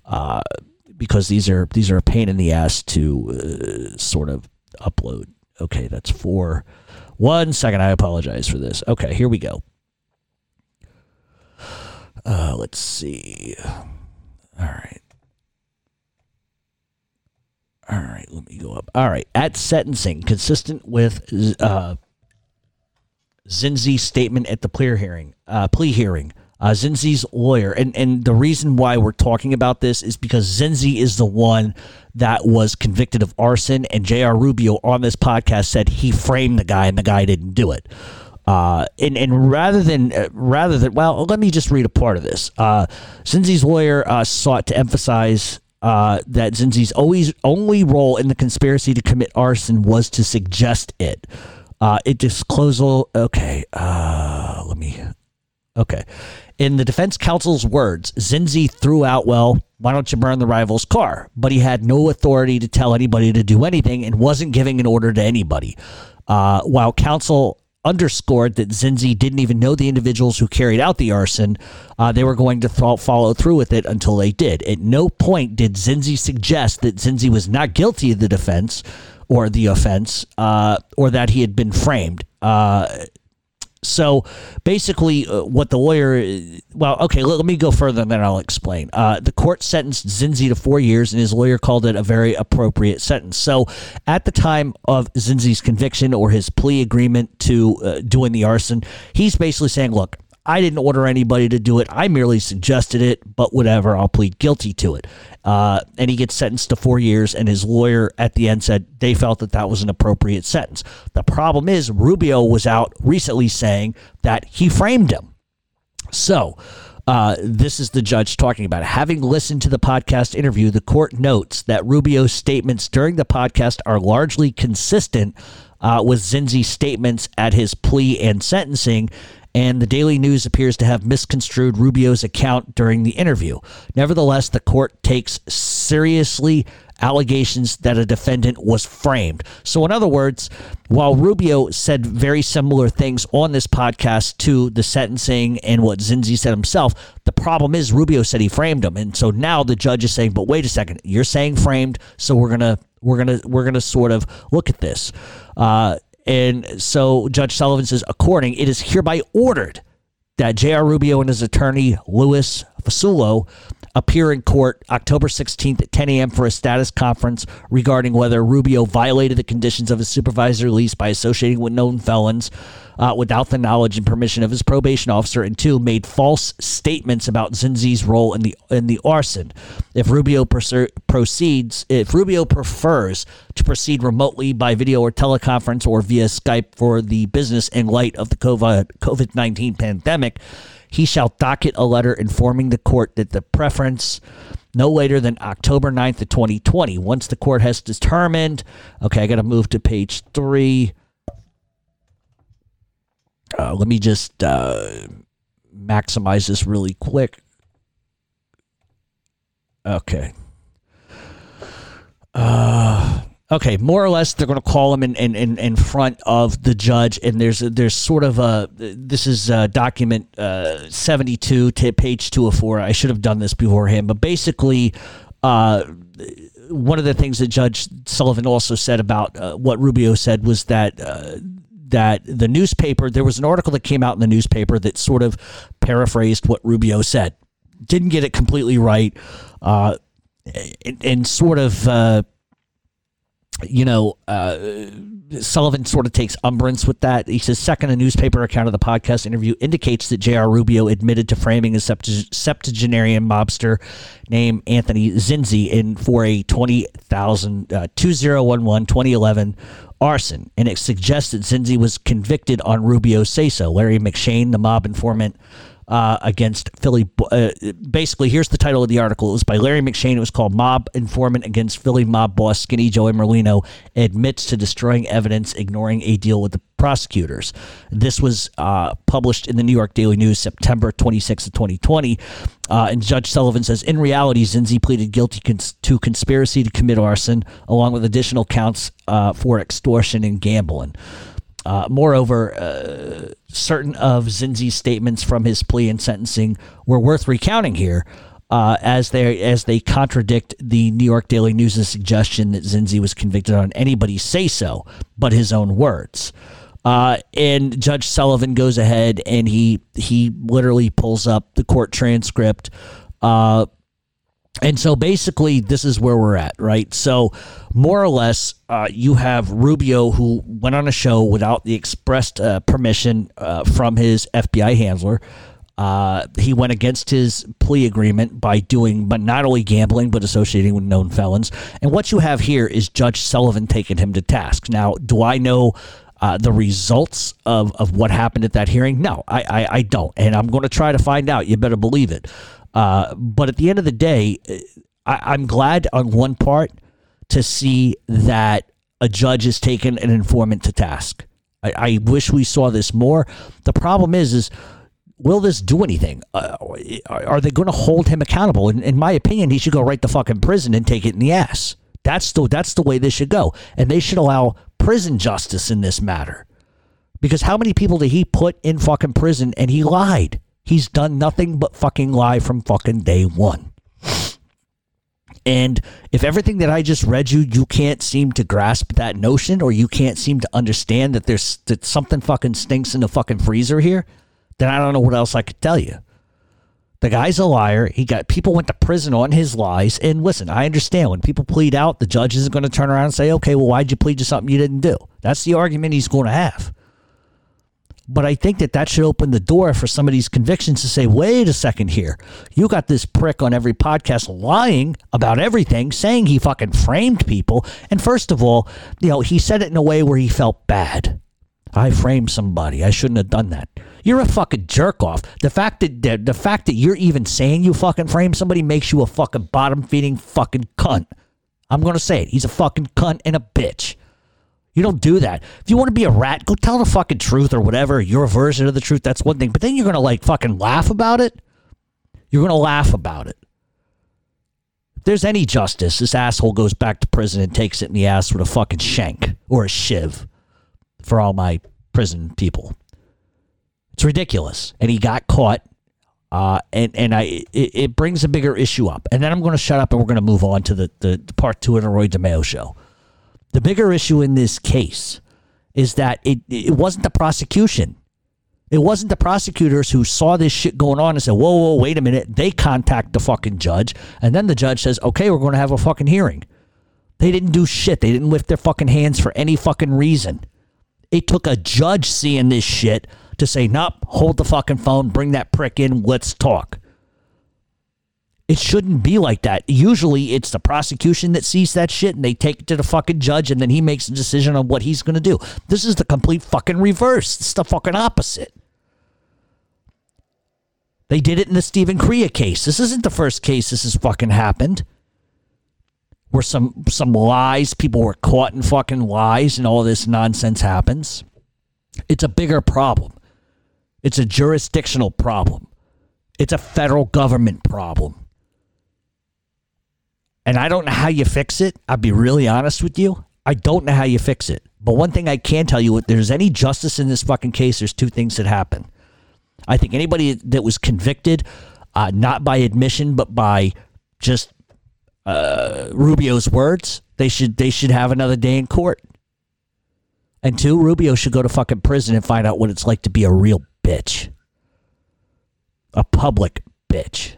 Uh, because these are these are a pain in the ass to uh, sort of upload. Okay, that's four. One second, I apologize for this. Okay, here we go. Uh, let's see. All right. All right, let me go up. All right, at sentencing, consistent with uh, Zinzi's statement at the plea hearing, uh, plea hearing, uh, Zinzi's lawyer, and and the reason why we're talking about this is because Zinzi is the one that was convicted of arson, and J.R. Rubio on this podcast said he framed the guy, and the guy didn't do it. Uh, and and rather than uh, rather than well, let me just read a part of this. Uh, Zinzi's lawyer uh, sought to emphasize uh, that Zinzi's always only role in the conspiracy to commit arson was to suggest it. Uh, it disclosal. Okay, uh, let me. Okay, in the defense counsel's words, Zinzi threw out, well, why don't you burn the rival's car? But he had no authority to tell anybody to do anything and wasn't giving an order to anybody. Uh, while counsel underscored that Zinzi didn't even know the individuals who carried out the arson, uh, they were going to th- follow through with it until they did. At no point did Zinzi suggest that Zinzi was not guilty of the defense or the offense uh, or that he had been framed. Uh, so basically, uh, what the lawyer, well, okay, let, let, me go further and then I'll explain. Uh, the court sentenced Zinzi to four years, and his lawyer called it a very appropriate sentence. So at the time of Zinzi's conviction or his plea agreement to uh, doing the arson, he's basically saying, look, I didn't order anybody to do it. I merely suggested it, but whatever, I'll plead guilty to it. Uh, and he gets sentenced to four years, and his lawyer at the end said they felt that that was an appropriate sentence. The problem is, Rubio was out recently saying that he framed him. So, uh, this is the judge talking about it. Having listened to the podcast interview, the court notes that Rubio's statements during the podcast are largely consistent uh, with Zinzi's statements at his plea and sentencing, and the Daily News appears to have misconstrued Rubio's account during the interview. Nevertheless, the court takes seriously allegations that a defendant was framed. So, in other words, while Rubio said very similar things on this podcast to the sentencing and what Zinzi said himself, the problem is Rubio said he framed him, and so now the judge is saying, "But wait a second, you're saying framed, so we're gonna we're gonna we're gonna sort of look at this." Uh, and so Judge Sullivan says, according, it is hereby ordered that J.R. Rubio and his attorney, Louis Fusullo, appear in court October 16th at 10 a.m. for a status conference regarding whether Rubio violated the conditions of his supervisor release by associating with known felons uh, without the knowledge and permission of his probation officer, and two, made false statements about Zinzi's role in the in the arson. If Rubio proceeds, if Rubio prefers to proceed remotely by video or teleconference or via Skype for the business in light of the COVID 19 pandemic, he shall docket a letter informing the court that the preference no later than October 9th of 2020. Once the court has determined, okay, I got to move to page three. Uh, let me just uh, maximize this really quick. Okay. Uh, Okay, more or less, they're going to call him in, in, in, in, front of the judge, and there's there's sort of a this is a document uh, 72 to page 204. I should have done this beforehand, but basically, uh, one of the things that Judge Sullivan also said about uh, what Rubio said was that uh, that the newspaper there was an article that came out in the newspaper that sort of paraphrased what Rubio said, didn't get it completely right, uh, and, and, sort of you know, uh, Sullivan sort of takes umbrance with that. He says, second, a newspaper account of the podcast interview indicates that J.R. Rubio admitted to framing a septuagenarian mobster named Anthony Zinzi in for a 20,000, uh, 2011 2011 arson. And it suggests that Zinzi was convicted on Rubio's say so. Larry McShane, the mob informant, uh, against Philly. Uh, basically, here's the title of the article. It was by Larry McShane. It was called "Mob Informant Against Philly Mob Boss Skinny Joey Merlino Admits to Destroying Evidence, Ignoring a Deal with the Prosecutors." This was uh, published in the New York Daily News, September 26 of 2020. Uh, and Judge Sullivan says, in reality, Zinzi pleaded guilty cons- to conspiracy to commit arson, along with additional counts uh, for extortion and gambling. Uh, moreover, uh, certain of Zinzi's statements from his plea and sentencing were worth recounting here, uh, as they as they contradict the New York Daily News' suggestion that Zinzi was convicted on anybody's say so, but his own words. Uh, and Judge Sullivan goes ahead and he he literally pulls up the court transcript. And so basically, this is where we're at, right? So, more or less, uh, you have Rubio who went on a show without the expressed uh, permission uh, from his FBI handler. Uh, he went against his plea agreement by doing, but not only gambling, but associating with known felons. And what you have here is Judge Sullivan taking him to task. Now, do I know uh, the results of, of what happened at that hearing? No, I, I, I don't. And I'm going to try to find out. You better believe it. Uh, but at the end of the day, I, am glad on one part to see that a judge has taken an informant to task. I, I wish we saw this more. The problem is, is will this do anything? Uh, are they going to hold him accountable? In, in, my opinion, he should go right to fucking prison and take it in the ass. That's the that's the way this should go, and they should allow prison justice in this matter. Because how many people did he put in fucking prison and he lied? He's done nothing but fucking lie from fucking day one. And if everything that I just read you, you can't seem to grasp that notion or you can't seem to understand that there's that something fucking stinks in the fucking freezer here, then I don't know what else I could tell you. The guy's a liar. He got people went to prison on his lies. And listen, I understand when people plead out, the judge isn't going to turn around and say, okay, well, why'd you plead to something you didn't do? That's the argument he's going to have. But I think that that should open the door for some of these convictions to say, wait a second here. You got this prick on every podcast lying about everything, saying he fucking framed people. And first of all, you know, he said it in a way where he felt bad. I framed somebody. I shouldn't have done that. You're a fucking jerk off. The fact that the, the fact that you're even saying you fucking framed somebody makes you a fucking bottom feeding fucking cunt. I'm gonna say it. He's a fucking cunt and a bitch. You don't do that. If you want to be a rat, go tell the fucking truth or whatever, your version of the truth. That's one thing. But then you're going to like fucking laugh about it. You're going to laugh about it. If there's any justice, this asshole goes back to prison and takes it in the ass with a fucking shank or a shiv for all my prison people. It's ridiculous. And he got caught. Uh, and and I it, it brings a bigger issue up. And then I'm going to shut up and we're going to move on to the, the, the part two of the Roy DeMeo show. The bigger issue in this case is that it, it wasn't the prosecution. It wasn't the prosecutors who saw this shit going on and said, whoa, whoa, wait a minute. They contact the fucking judge. And then the judge says, okay, we're going to have a fucking hearing. They didn't do shit. They didn't lift their fucking hands for any fucking reason. It took a judge seeing this shit to say, nope, hold the fucking phone, bring that prick in, let's talk. It shouldn't be like that. Usually it's the prosecution that sees that shit and they take it to the fucking judge and then he makes a decision on what he's going to do. This is the complete fucking reverse. It's the fucking opposite. They did it in the Stephen Crea case. This isn't the first case this has fucking happened. Where some some lies, people were caught in fucking lies and all this nonsense happens. It's a bigger problem. It's a jurisdictional problem. It's a federal government problem. And I don't know how you fix it. I'll be really honest with you. I don't know how you fix it. But one thing I can tell you, if there's any justice in this fucking case, there's two things that happen. I think anybody that was convicted, uh, not by admission, but by just uh, Rubio's words, they should they should have another day in court. And two, Rubio should go to fucking prison and find out what it's like to be a real bitch, a public bitch.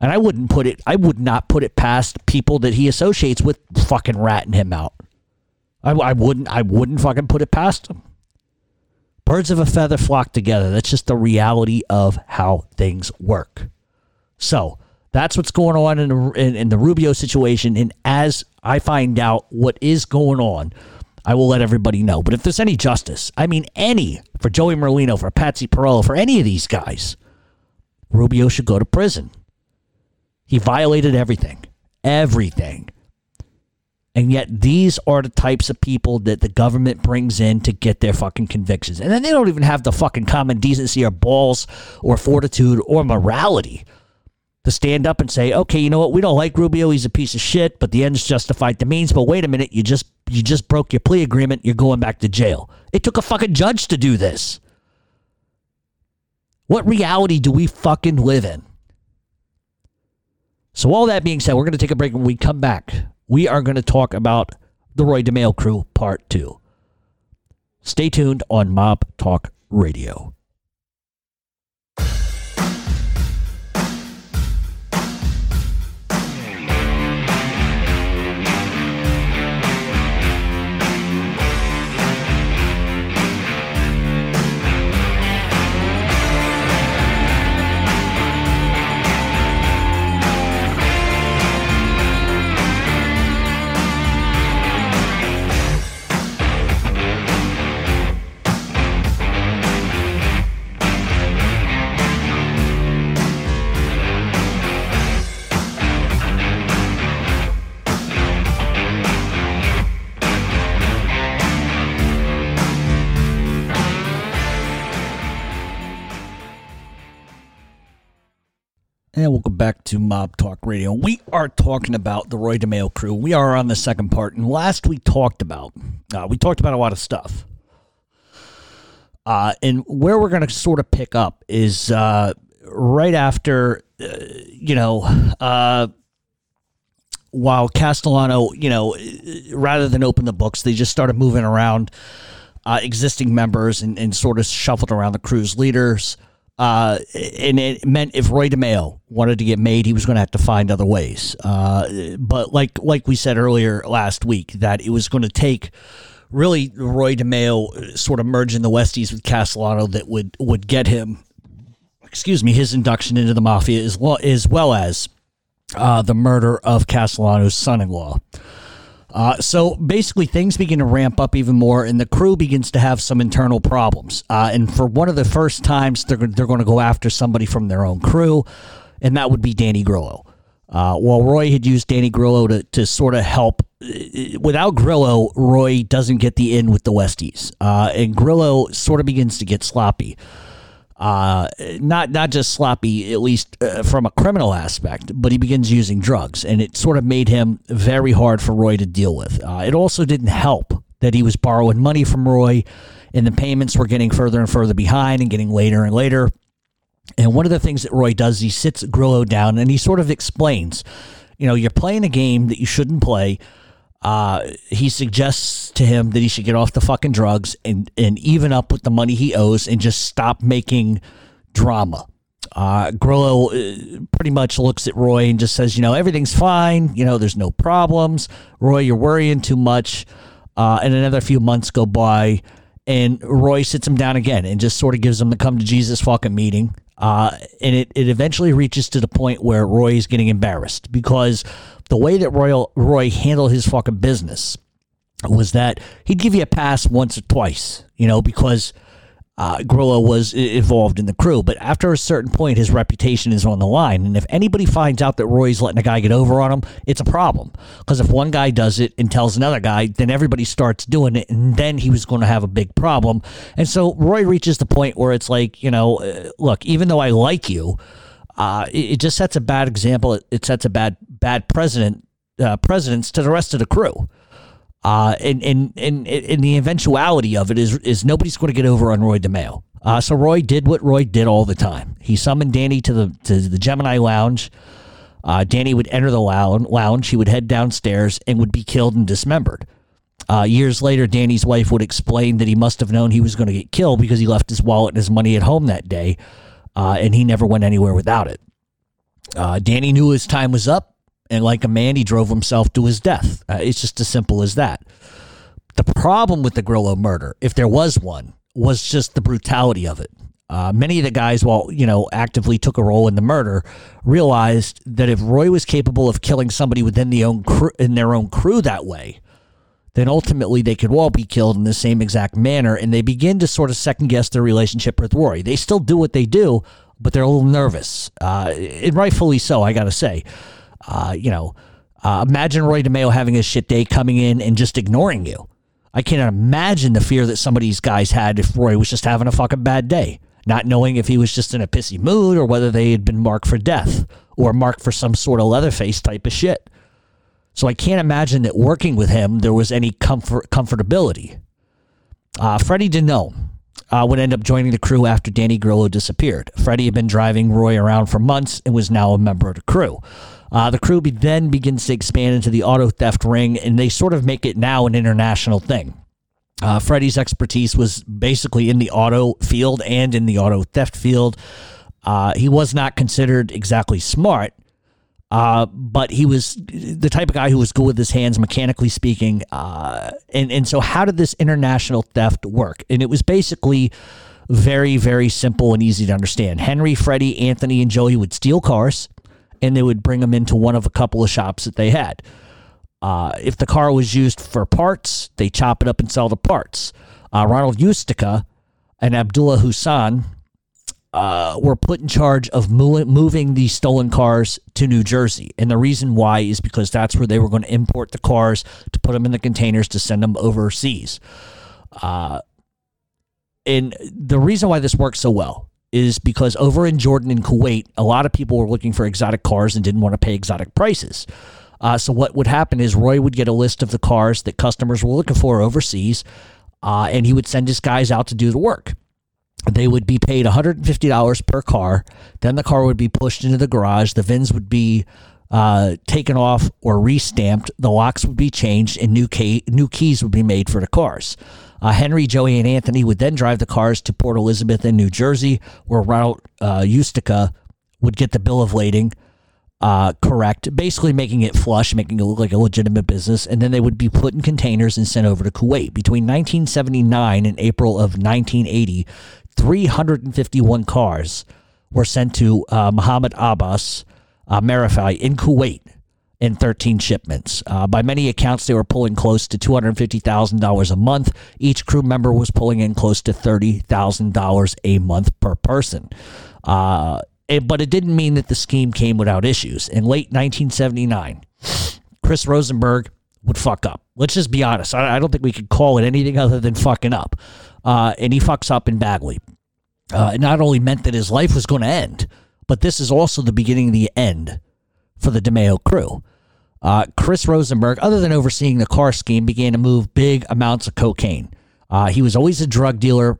And I wouldn't put it, I would not put it past people that he associates with fucking ratting him out. I, I wouldn't, I wouldn't fucking put it past him. Birds of a feather flock together. That's just the reality of how things work. So that's what's going on in the, in, in the Rubio situation. And as I find out what is going on, I will let everybody know. But if there's any justice, I mean any, for Joey Merlino, for Patsy Perolo, for any of these guys, Rubio should go to prison. He violated everything. Everything. And yet, these are the types of people that the government brings in to get their fucking convictions. And then they don't even have the fucking common decency or balls or fortitude or morality to stand up and say, okay, you know what? We don't like Rubio. He's a piece of shit, but the ends justified the means. But wait a minute. You just, you just broke your plea agreement. You're going back to jail. It took a fucking judge to do this. What reality do we fucking live in? So, all that being said, we're going to take a break. When we come back, we are going to talk about the Roy DeMeo crew part two. Stay tuned on Mob Talk Radio. And welcome back to Mob Talk Radio. We are talking about the Roy DeMeo crew. We are on the second part. And last we talked about, uh, we talked about a lot of stuff. Uh, and where we're going to sort of pick up is uh, right after, uh, you know, uh, while Castellano, you know, rather than open the books, they just started moving around uh, existing members and, and sort of shuffled around the crew's leaders. Uh, and it meant if Roy DeMeo wanted to get made, he was going to have to find other ways. Uh, but like like we said earlier last week, that it was going to take really Roy DeMeo sort of merging the Westies with Castellano that would would get him, excuse me, his induction into the mafia as well as well as uh, the murder of Castellano's son-in-law. Uh, so basically, things begin to ramp up even more, and the crew begins to have some internal problems. Uh, and for one of the first times, they're they're going to go after somebody from their own crew, and that would be Danny Grillo. Uh, while Roy had used Danny Grillo to, to sort of help, uh, without Grillo, Roy doesn't get the in with the Westies. Uh, and Grillo sort of begins to get sloppy uh, not not just sloppy, at least uh, from a criminal aspect, but he begins using drugs, and it sort of made him very hard for Roy to deal with. Uh, it also didn't help that he was borrowing money from Roy, and the payments were getting further and further behind and getting later and later. And one of the things that Roy does, he sits Grillo down and he sort of explains, you know, you're playing a game that you shouldn't play. Uh, he suggests to him that he should get off the fucking drugs and, and even up with the money he owes and just stop making drama. Uh, Grillo uh, pretty much looks at Roy and just says, you know, everything's fine. You know, there's no problems. Roy, you're worrying too much. Uh, and another few months go by, and Roy sits him down again and just sort of gives him the come to Jesus fucking meeting. Uh, and it, it eventually reaches to the point where Roy is getting embarrassed because the way that Roy, Roy handled his fucking business was that he'd give you a pass once or twice, you know, because uh, Grillo was involved in the crew. But after a certain point, his reputation is on the line. And if anybody finds out that Roy's letting a guy get over on him, it's a problem. Because if one guy does it and tells another guy, then everybody starts doing it. And then he was going to have a big problem. And so Roy reaches the point where it's like, you know, uh, look, even though I like you, uh, it, it, just sets a bad example. It, it sets a bad bad president uh, to the rest of the crew. Uh, and, and, and, and the eventuality of it is is nobody's going to get over on Roy DeMeo. Uh, so Roy did what Roy did all the time. He summoned Danny to the to the Gemini Lounge. Uh, Danny would enter the lounge. He would head downstairs and would be killed and dismembered. Uh, years later, Danny's wife would explain that he must have known he was going to get killed because he left his wallet and his money at home that day, uh, and he never went anywhere without it. Uh, Danny knew his time was up and like a man, he drove himself to his death. Uh, it's just as simple as that. The problem with the Grillo murder, if there was one, was just the brutality of it. Uh, many of the guys, while you know, actively took a role in the murder, realized that if Roy was capable of killing somebody within the own in their own crew that way, then ultimately they could all be killed in the same exact manner. And they begin to sort of second guess their relationship with Roy. They still do what they do, but they're a little nervous, uh, and rightfully so, I got to say. Uh, you know, uh, imagine Roy DeMeo having a shit day coming in and just ignoring you. I can't imagine the fear that some of these guys had if Roy was just having a fucking bad day, not knowing if he was just in a pissy mood or whether they had been marked for death or marked for some sort of Leatherface type of shit. So I can't imagine that working with him there was any comfort comfortability. Uh, Freddie DiNome uh, would end up joining the crew after Danny Grillo disappeared. Freddie had been driving Roy around for months and was now a member of the crew. Uh, the crew then begins to expand into the auto theft ring, and they sort of make it now an international thing. Uh, Freddie's expertise was basically in the auto field and in the auto theft field. Uh, he was not considered exactly smart, uh, but he was the type of guy who was good with his hands, mechanically speaking. Uh, and and so, how did this international theft work? And it was basically very very simple and easy to understand. Henry, Freddie, Anthony, and Joey would steal cars, and they would bring them into one of a couple of shops that they had. Uh, if the car was used for parts, they chop it up and sell the parts. Uh, Ronald Ustica and Abdullah Hussan uh, were put in charge of moving these stolen cars to New Jersey. And the reason why is because that's where they were going to import the cars to put them in the containers to send them overseas. Uh, and the reason why this works so well is because over in Jordan and Kuwait, a lot of people were looking for exotic cars and didn't want to pay exotic prices. Uh, so what would happen is Roy would get a list of the cars that customers were looking for overseas, uh, and he would send his guys out to do the work they would be paid $150 per car. Then the car would be pushed into the garage. The VINs would be uh, taken off or restamped. The locks would be changed, and new key, new keys would be made for the cars. Uh, Henry, Joey, and Anthony would then drive the cars to Port Elizabeth in New Jersey, where Ronald uh, Ustica would get the bill of lading uh, correct, basically making it flush, making it look like a legitimate business, and then they would be put in containers and sent over to Kuwait. Between 1979 and April of 1980, 351 cars were sent to uh, Muhammad Abbas uh, Marifai in Kuwait in 13 shipments. Uh, by many accounts, they were pulling close to $250,000 a month. Each crew member was pulling in close to $30,000 a month per person. Uh, it, but it didn't mean that the scheme came without issues. In late 1979, Chris Rosenberg would fuck up. Let's just be honest. I, I don't think we could call it anything other than fucking up. Uh, and he fucks up in Bagley. Uh, it not only meant that his life was going to end, but this is also the beginning of the end for the DeMeo crew. Uh, Chris Rosenberg, other than overseeing the car scheme, began to move big amounts of cocaine. Uh, he was always a drug dealer,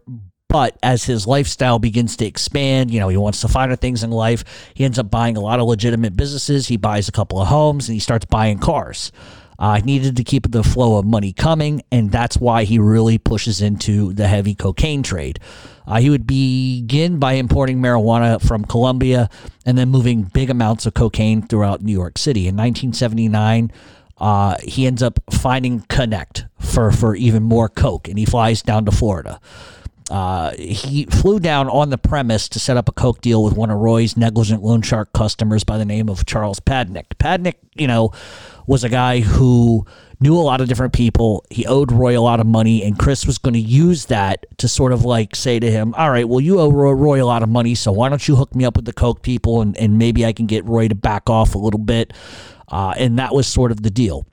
but as his lifestyle begins to expand, you know, he wants to finer things in life. He ends up buying a lot of legitimate businesses. He buys a couple of homes and he starts buying cars. Uh, needed to keep the flow of money coming, and that's why he really pushes into the heavy cocaine trade. Uh, he would begin by importing marijuana from Colombia and then moving big amounts of cocaine throughout New York City. In 1979, uh, he ends up finding Connect for, for even more coke, and he flies down to Florida. Uh, he flew down on the premise to set up a coke deal with one of Roy's negligent loan shark customers by the name of Charles Padnick. Padnick, you know, was a guy who knew a lot of different people. He owed Roy a lot of money, and Chris was going to use that to sort of like say to him, All right, well, you owe Roy a lot of money, so why don't you hook me up with the Coke people and, and maybe I can get Roy to back off a little bit. Uh, and that was sort of the deal.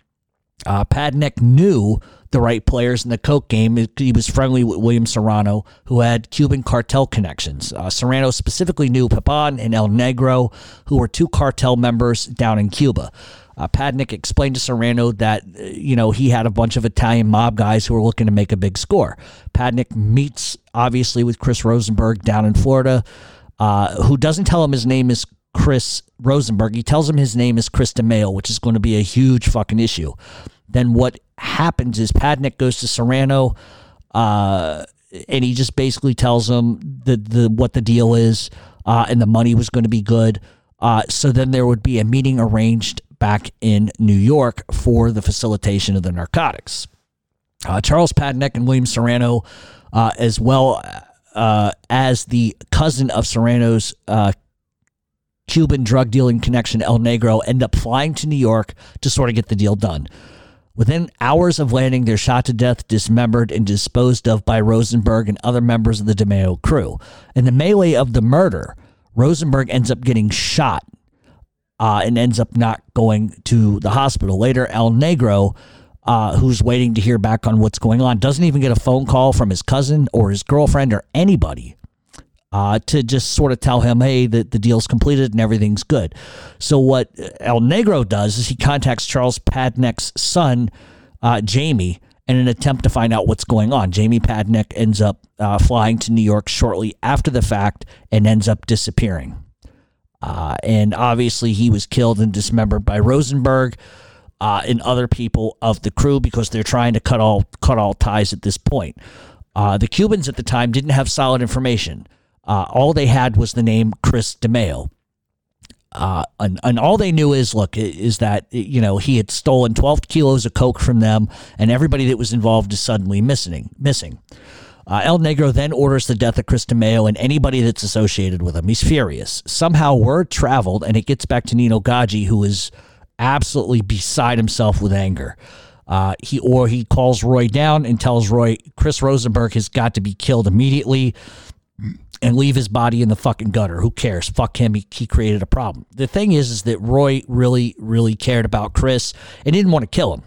Uh, Padnick knew the right players in the Coke game. He was friendly with William Serrano, who had Cuban cartel connections. Uh, Serrano specifically knew Pepin and El Negro, who were two cartel members down in Cuba. Uh, Padnick explained to Serrano that, uh, you know, he had a bunch of Italian mob guys who were looking to make a big score. Padnick meets, obviously, with Chris Rosenberg down in Florida, uh, who doesn't tell him his name is Chris Rosenberg. He tells him his name is Chris DeMeo, which is going to be a huge fucking issue. Then what happens is Padnick goes to Serrano, uh, and he just basically tells him the the what the deal is, uh, and the money was going to be good. Uh, so then there would be a meeting arranged back in New York for the facilitation of the narcotics. Uh, Charles Padnick and William Serrano, uh, as well uh, as the cousin of Serrano's Cuban drug dealing connection, El Negro, end up flying to New York to sort of get the deal done. Within hours of landing, they're shot to death, dismembered, and disposed of by Rosenberg and other members of the DeMeo crew. In the melee of the murder, Rosenberg ends up getting shot uh, and ends up not going to the hospital. Later, El Negro, uh, who's waiting to hear back on what's going on, doesn't even get a phone call from his cousin or his girlfriend or anybody uh, to just sort of tell him, hey, that the deal's completed and everything's good. So what El Negro does is he contacts Charles Padnick's son, uh, Jamie, in an attempt to find out what's going on. Jamie Padneck ends up uh, flying to New York shortly after the fact and ends up disappearing. Uh, and obviously, he was killed and dismembered by Rosenberg. Uh, and other people of the crew because they're trying to cut all cut all ties at this point. Uh, the Cubans at the time didn't have solid information. Uh, all they had was the name Chris DeMeo. Uh, and, and all they knew is, look, is that, you know, he had stolen 12 kilos of coke from them and everybody that was involved is suddenly missing. missing. Uh, El Negro then orders the death of Chris DeMeo and anybody that's associated with him. He's furious. Somehow word traveled and it gets back to Nino Gaggi, who is absolutely beside himself with anger. Uh, he or he calls Roy down and tells Roy Chris Rosenberg has got to be killed immediately and leave his body in the fucking gutter. Who cares? Fuck him. He, he created a problem. The thing is, is that Roy really, really cared about Chris and didn't want to kill him.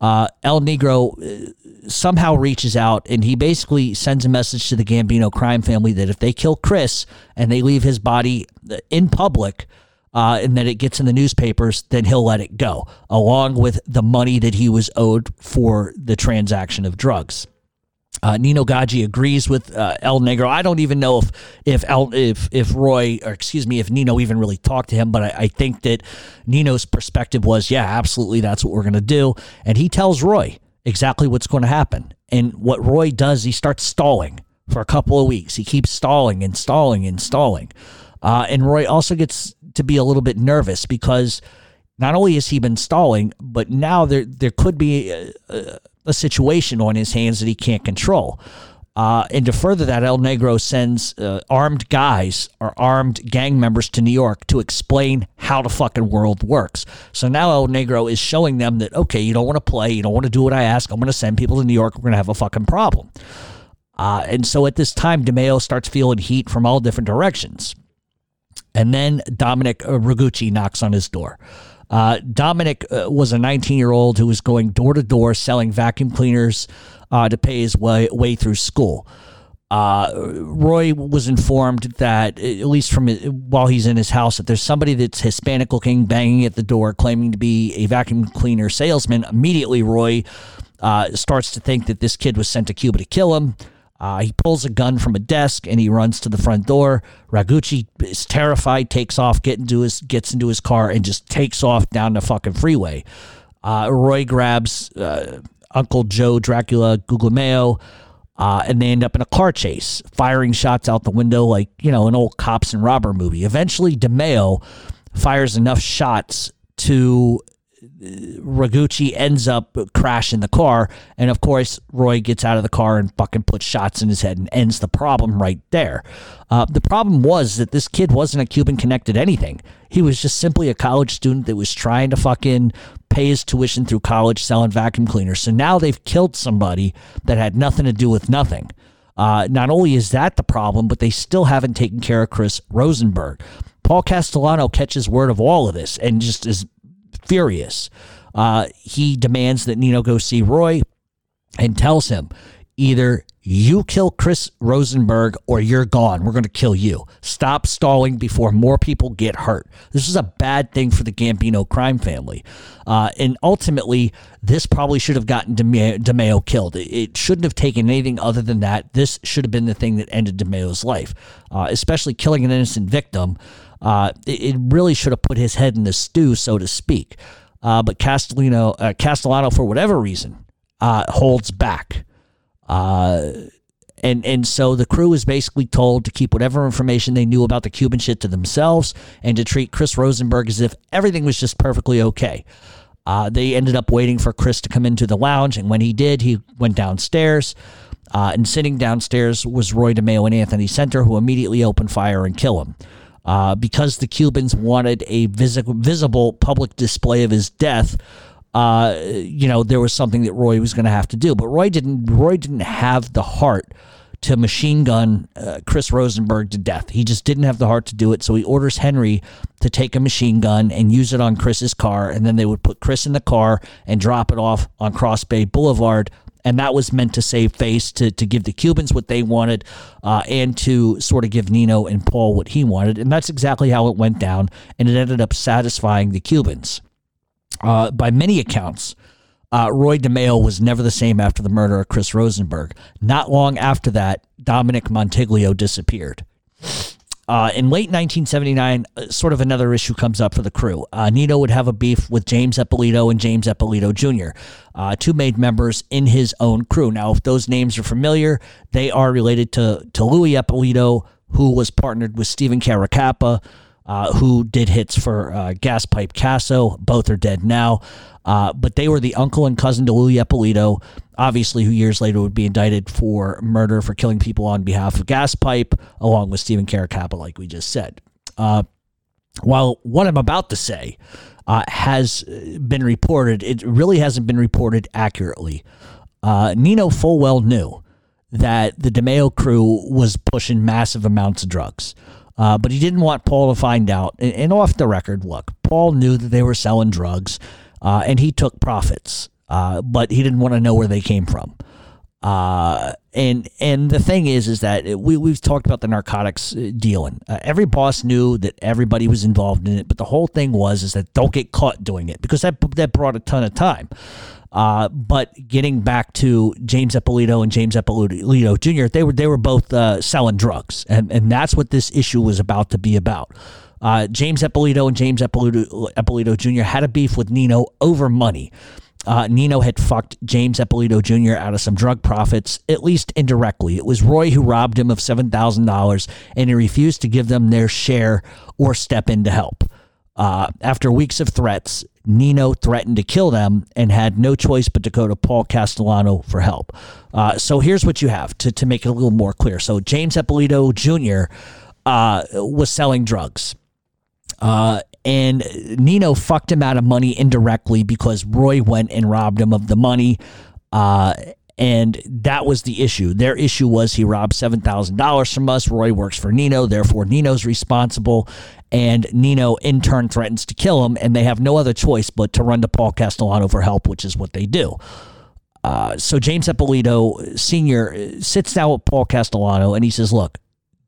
Uh, El Negro uh, somehow reaches out and he basically sends a message to the Gambino crime family that if they kill Chris and they leave his body in public, uh, and that it gets in the newspapers, then he'll let it go, along with the money that he was owed for the transaction of drugs. Uh, Nino Gaggi agrees with uh, El Negro. I don't even know if if El, if if Roy or excuse me if Nino even really talked to him, but I, I think that Nino's perspective was, yeah, absolutely, that's what we're going to do. And he tells Roy exactly what's going to happen. And what Roy does, he starts stalling for a couple of weeks. He keeps stalling and stalling and stalling. Uh, and Roy also gets to be a little bit nervous because not only has he been stalling, but now there there could be a, a, a situation on his hands that he can't control. Uh, and to further that, El Negro sends uh, armed guys or armed gang members to New York to explain how the fucking world works. So now El Negro is showing them that, okay, you don't want to play, you don't want to do what I ask, I'm going to send people to New York, we're going to have a fucking problem. Uh, and so at this time, DeMeo starts feeling heat from all different directions. And then Dominic Ragucci knocks on his door. Uh, Dominic uh, was a 19 year old who was going door to door selling vacuum cleaners uh, to pay his way, way through school. Uh, Roy was informed that, at least from while he's in his house, that there's somebody that's Hispanic looking banging at the door, claiming to be a vacuum cleaner salesman. Immediately, Roy uh, starts to think that this kid was sent to Cuba to kill him. Uh, he pulls a gun from a desk and he runs to the front door. Ragucci is terrified, takes off, get into his gets into his car, and just takes off down the fucking freeway. Uh, Roy grabs uh, Uncle Joe Dracula Guglielmo, uh, and they end up in a car chase, firing shots out the window like you know an old cops and robber movie. Eventually, DeMeo fires enough shots to Ragucci ends up crashing the car, and of course Roy gets out of the car and fucking puts shots in his head and ends the problem right there. Uh, the problem was that this kid wasn't a Cuban connected anything. He was just simply a college student that was trying to fucking pay his tuition through college selling vacuum cleaners. So now they've killed somebody that had nothing to do with nothing. Uh, not only is that the problem, but they still haven't taken care of Chris Rosenberg. Paul Castellano catches word of all of this and just is furious. Uh, he demands that Nino go see Roy and tells him either you kill Chris Rosenberg or you're gone. We're going to kill you. Stop stalling before more people get hurt. This is a bad thing for the Gambino crime family. Uh, and ultimately, this probably should have gotten DeMeo, killed. It, it, shouldn't have taken anything other than that. This should have been the thing that ended DeMeo's life, uh, especially killing an innocent victim. Uh, it, it, really should have put his head in the stew, so to speak. Uh, but Castellano, uh, Castellano, for whatever reason, uh, holds back. Uh, and and so the crew is basically told to keep whatever information they knew about the Cuban shit to themselves and to treat Chris Rosenberg as if everything was just perfectly okay. Uh, they ended up waiting for Chris to come into the lounge, and when he did, he went downstairs. Uh, and sitting downstairs was Roy DeMeo and Anthony Senter, who immediately opened fire and kill him. Uh, because the Cubans wanted a vis- visible public display of his death, uh, you know, there was something that Roy was going to have to do. But Roy didn't. Roy didn't have the heart to machine gun uh, Chris Rosenberg to death. He just didn't have the heart to do it. So he orders Henry to take a machine gun and use it on Chris's car, and then they would put Chris in the car and drop it off on Cross Bay Boulevard. And that was meant to save face, to, to give the Cubans what they wanted, uh, and to sort of give Nino and Paul what he wanted. And that's exactly how it went down. And it ended up satisfying the Cubans. Uh, by many accounts, uh, Roy DeMeo was never the same after the murder of Chris Rosenberg. Not long after that, Dominic Montiglio disappeared. Uh, in late 1979, uh, sort of another issue comes up for the crew. Uh, Nino would have a beef with James Eppolito and James Eppolito Jr., uh, two made members in his own crew. Now, if those names are familiar, they are related to, to Louis Eppolito, who was partnered with Stephen Caracappa, uh, who did hits for uh, Gas Pipe Casso. Both are dead now. Uh, but they were the uncle and cousin to Louis Eppolito, obviously, who years later would be indicted for murder for killing people on behalf of Gas Pipe, along with Stephen Caracappa, like we just said. Uh, while what I'm about to say uh, has been reported, it really hasn't been reported accurately. Uh, Nino full well knew that the DeMeo crew was pushing massive amounts of drugs. Uh, but he didn't want Paul to find out. And, and, off the record, look, Paul knew that they were selling drugs uh, and he took profits, uh, but he didn't want to know where they came from. Uh, and and the thing is, is that we we've talked about the narcotics uh, dealing. Uh, every boss knew that everybody was involved in it, but the whole thing was is that don't get caught doing it because that that brought a ton of time. Uh, but getting back to James Eppolito and James Eppolito Jr., they were they were both uh, selling drugs, and and that's what this issue was about to be about. Uh, James Eppolito and James Eppolito, Eppolito Jr. had a beef with Nino over money. Uh, Nino had fucked James Eppolito Jr. out of some drug profits, at least indirectly. It was Roy who robbed him of $7,000, and he refused to give them their share or step in to help. Uh, after weeks of threats, Nino threatened to kill them and had no choice but to go to Paul Castellano for help. Uh, so here's what you have to, to make it a little more clear. So James Eppolito Jr. Uh, was selling drugs. Uh, and Nino fucked him out of money indirectly because Roy went and robbed him of the money. Uh, and that was the issue. Their issue was he robbed $7,000 from us. Roy works for Nino, therefore, Nino's responsible. And Nino, in turn, threatens to kill him. And they have no other choice but to run to Paul Castellano for help, which is what they do. Uh, so James Eppolito Sr. sits down with Paul Castellano and he says, Look,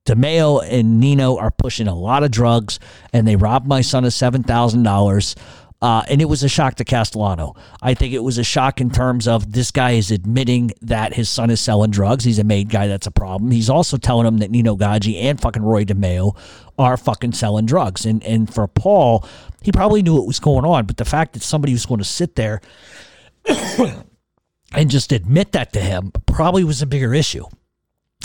DeMeo and Nino are pushing a lot of drugs, and they robbed my son of seven thousand uh, dollars. and it was a shock to Castellano. I think it was a shock in terms of this guy is admitting that his son is selling drugs. He's a made guy. That's a problem. He's also telling him that Nino Gaggi and fucking Roy DeMeo are fucking selling drugs. And and for Paul, he probably knew what was going on, but the fact that somebody was going to sit there and just admit that to him probably was a bigger issue.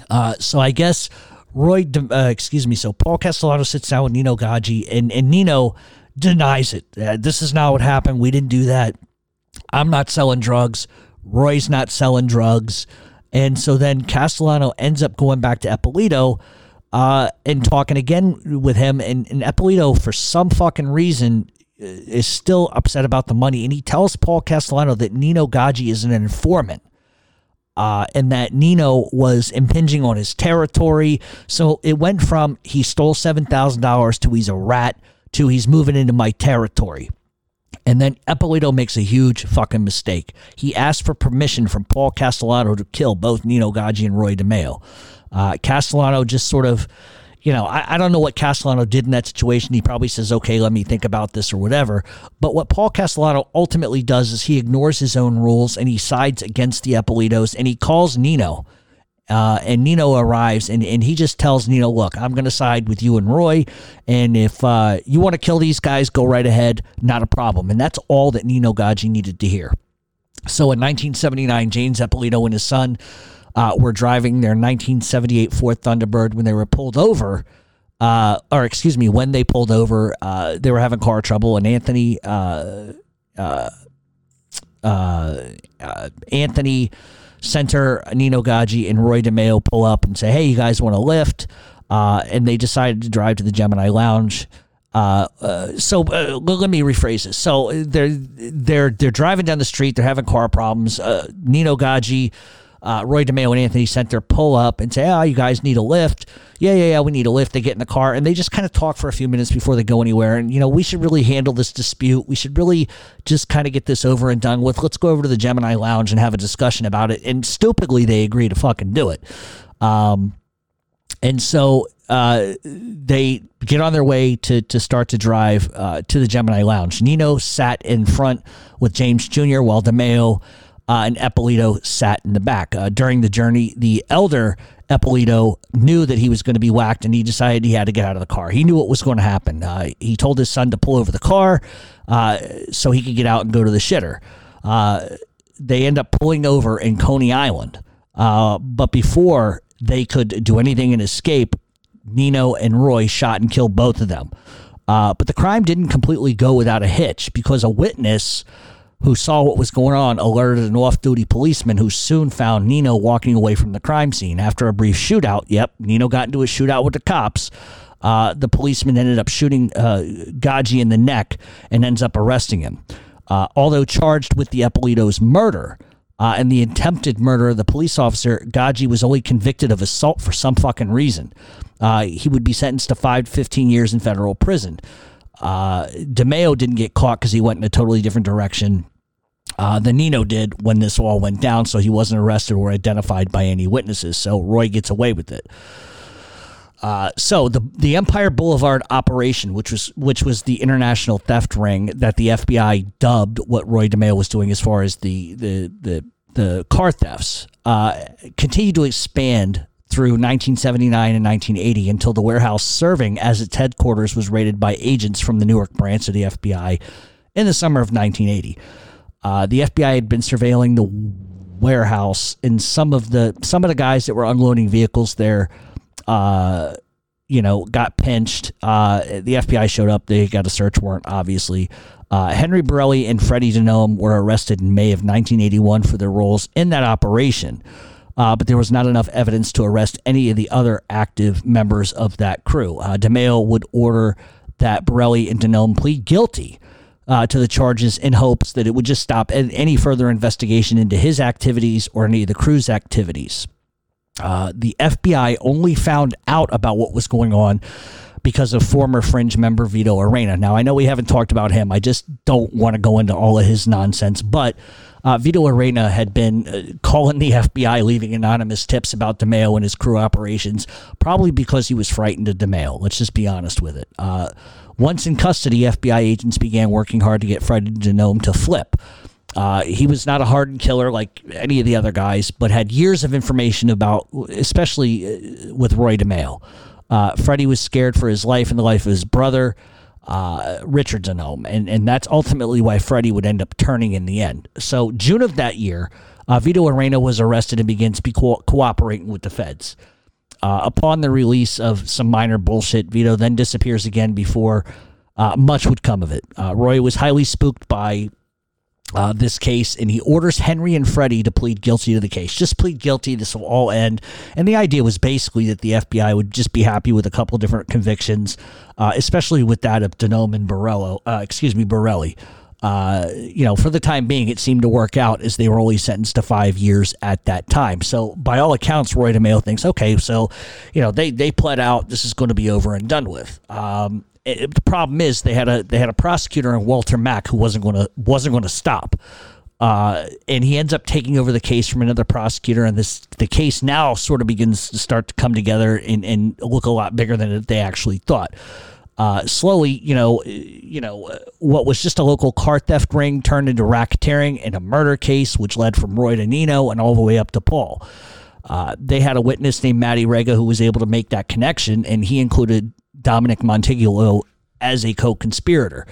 Uh, so I guess Roy, uh, excuse me. So Paul Castellano sits down with Nino Gaggi, and, and Nino denies it. Uh, this is not what happened. We didn't do that. I'm not selling drugs. Roy's not selling drugs. And so then Castellano ends up going back to Eppolito uh, and talking again with him. And, and Eppolito, for some fucking reason, uh, is still upset about the money. And he tells Paul Castellano that Nino Gaggi is an informant uh, and that Nino was impinging on his territory. So it went from he stole $7,000 to he's a rat to he's moving into my territory. And then Eppolito makes a huge fucking mistake. He asked for permission from Paul Castellano to kill both Nino Gaggi and Roy DeMeo. Uh, Castellano just sort of you know, I, I don't know what Castellano did in that situation. He probably says, okay, let me think about this or whatever. But what Paul Castellano ultimately does is he ignores his own rules and he sides against the Eppolitos and he calls Nino. Uh, and Nino arrives and, and he just tells Nino, look, I'm going to side with you and Roy. And if uh, you want to kill these guys, go right ahead. Not a problem. And that's all that Nino Gaggi needed to hear. So in 1979, James Eppolito and his son uh, were driving their 1978 Ford Thunderbird when they were pulled over. Uh, or excuse me, when they pulled over, uh, they were having car trouble, and Anthony, uh, uh, uh, Anthony Senter, Nino Gaggi, and Roy DeMeo pull up and say, "Hey, you guys want a lift?" and they decided to drive to the Gemini Lounge. Uh, uh, so uh, let me rephrase this. So they're they're they're driving down the street. They're having car problems. Nino Gaggi, uh, Roy DeMeo, and Anthony Senter pull up and say, "Oh, you guys need a lift." Yeah, yeah, yeah. We need a lift. They get in the car and they just kind of talk for a few minutes before they go anywhere. And you know, we should really handle this dispute. We should really just kind of get this over and done with. Let's go over to the Gemini Lounge and have a discussion about it. And stupidly, they agree to fucking do it. Um, and so uh, they get on their way to to start to drive uh, to the Gemini Lounge. Nino sat in front with James Jr. while DeMeo uh, and Eppolito sat in the back. Uh, during the journey, the elder Eppolito knew that he was going to be whacked, and he decided he had to get out of the car. He knew what was going to happen. Uh, he told his son to pull over the car uh, so he could get out and go to the shitter. they end up pulling over in Coney Island, but before they could do anything and escape, Nino and Roy shot and killed both of them. Uh, but the crime didn't completely go without a hitch because a witness who saw what was going on alerted an off duty policeman who soon found Nino walking away from the crime scene. After a brief shootout, yep, Nino got into a shootout with the cops. Uh, the policeman ended up shooting uh, Gaggi in the neck and ends up arresting him. Uh, although charged with the Eppolito's murder, uh, and the attempted murder of the police officer, Gaggi was only convicted of assault for some fucking reason. Uh, he would be sentenced to five to 15 years in federal prison. Uh, DeMeo didn't get caught because he went in a totally different direction uh, than Nino did when this all went down, so he wasn't arrested or identified by any witnesses. So Roy gets away with it. Uh, so the the Empire Boulevard operation, which was which was the international theft ring that the FBI dubbed what Roy DeMeo was doing as far as the the the, the car thefts, uh, continued to expand through 1979 and 1980 until the warehouse serving as its headquarters was raided by agents from the Newark branch of the FBI in the summer of 1980. Uh, the FBI had been surveilling the warehouse, and some of the some of the guys that were unloading vehicles there uh, you know, got pinched. Uh, the FBI showed up. They got a search warrant, obviously. Uh, Henry Borelli and Freddie DiNome were arrested in May of 1981 for their roles in that operation. Uh, but there was not enough evidence to arrest any of the other active members of that crew. Uh, DeMeo would order that Borelli and DiNome plead guilty uh, to the charges in hopes that it would just stop any further investigation into his activities or any of the crew's activities. Uh, the FBI only found out about what was going on because of former fringe member Vito Arena. Now, I know we haven't talked about him. I just don't want to go into all of his nonsense, but uh, Vito Arena had been uh, calling the FBI, leaving anonymous tips about DeMeo and his crew operations, probably because he was frightened of DeMeo. Let's just be honest with it. Uh, once in custody, FBI agents began working hard to get Fred DiNome to flip. Uh, he was not a hardened killer like any of the other guys, but had years of information about, especially uh, with Roy DeMeo. Uh, Freddie was scared for his life and the life of his brother, uh, Richard DiNome, and and that's ultimately why Freddie would end up turning in the end. So June of that year, uh, Vito Arena was arrested and begins to be co- cooperating with the feds. Uh, upon the release of some minor bullshit, Vito then disappears again before uh, much would come of it. Uh, Roy was highly spooked by uh, this case, and he orders Henry and Freddie to plead guilty to the case. Just plead guilty. This will all end. And the idea was basically that the FBI would just be happy with a couple different convictions, uh, especially with that of DiNome and Borello. Uh, excuse me, Borelli. Uh, you know, for the time being, it seemed to work out as they were only sentenced to five years at that time. So, by all accounts, Roy DeMeo thinks, okay, so, you know, they they pled out. This is going to be over and done with. Um, it, the problem is they had a they had a prosecutor in Walter Mack who wasn't going to wasn't going to stop. Uh, and he ends up taking over the case from another prosecutor, and this the case now sort of begins to start to come together and, and look a lot bigger than they actually thought. Uh, slowly, you know, you know, what was just a local car theft ring turned into racketeering and a murder case, which led from Roy to Nino and all the way up to Paul. Uh, they had a witness named Matty Rega who was able to make that connection, and he included Dominic Montiglio as a co-conspirator.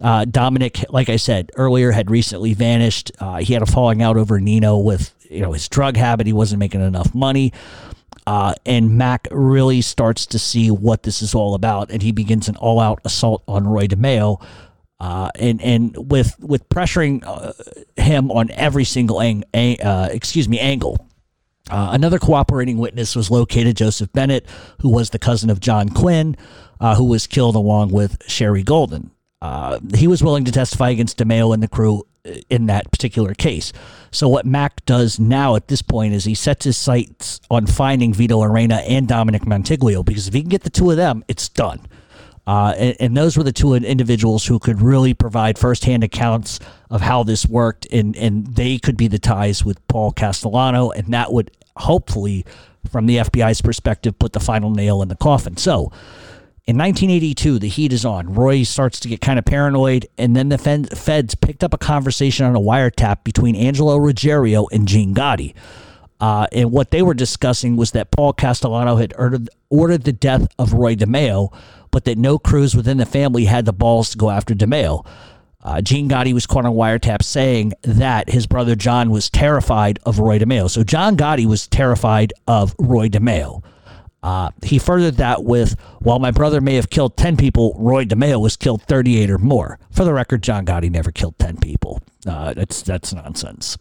Uh, Dominic, like I said earlier, had recently vanished. Uh, he had a falling out over Nino with you know his drug habit. He wasn't making enough money, uh, and Mack really starts to see what this is all about, and he begins an all-out assault on Roy DeMeo. Uh, and and with with pressuring uh, him on every single ang- uh, excuse me angle, Uh, another cooperating witness was located, Joseph Bennett, who was the cousin of John Quinn, uh, who was killed along with Sherry Golden. Uh, he was willing to testify against DeMeo and the crew uh, in that particular case. So what Mack does now at this point is he sets his sights on finding Vito Arena and Dominic Montiglio because if he can get the two of them, it's done. Uh, and, and, those were the two individuals who could really provide firsthand accounts of how this worked, and, and they could be the ties with Paul Castellano, and that would hopefully, from the FBI's perspective, put the final nail in the coffin. So, in 1982, the heat is on. Roy starts to get kind of paranoid, and then the feds picked up a conversation on a wiretap between Angelo Ruggiero and Gene Gotti. Uh, and what they were discussing was that Paul Castellano had ordered, ordered the death of Roy DeMeo, but that no crews within the family had the balls to go after DeMeo. Uh, Gene Gotti was caught on wiretap saying that his brother John was terrified of Roy DeMeo. So John Gotti was terrified of Roy DeMeo. Uh, he furthered that with, while my brother may have killed 10 people, Roy DeMeo was killed 38 or more. For the record, John Gotti never killed 10 people. Uh, that's, that's nonsense.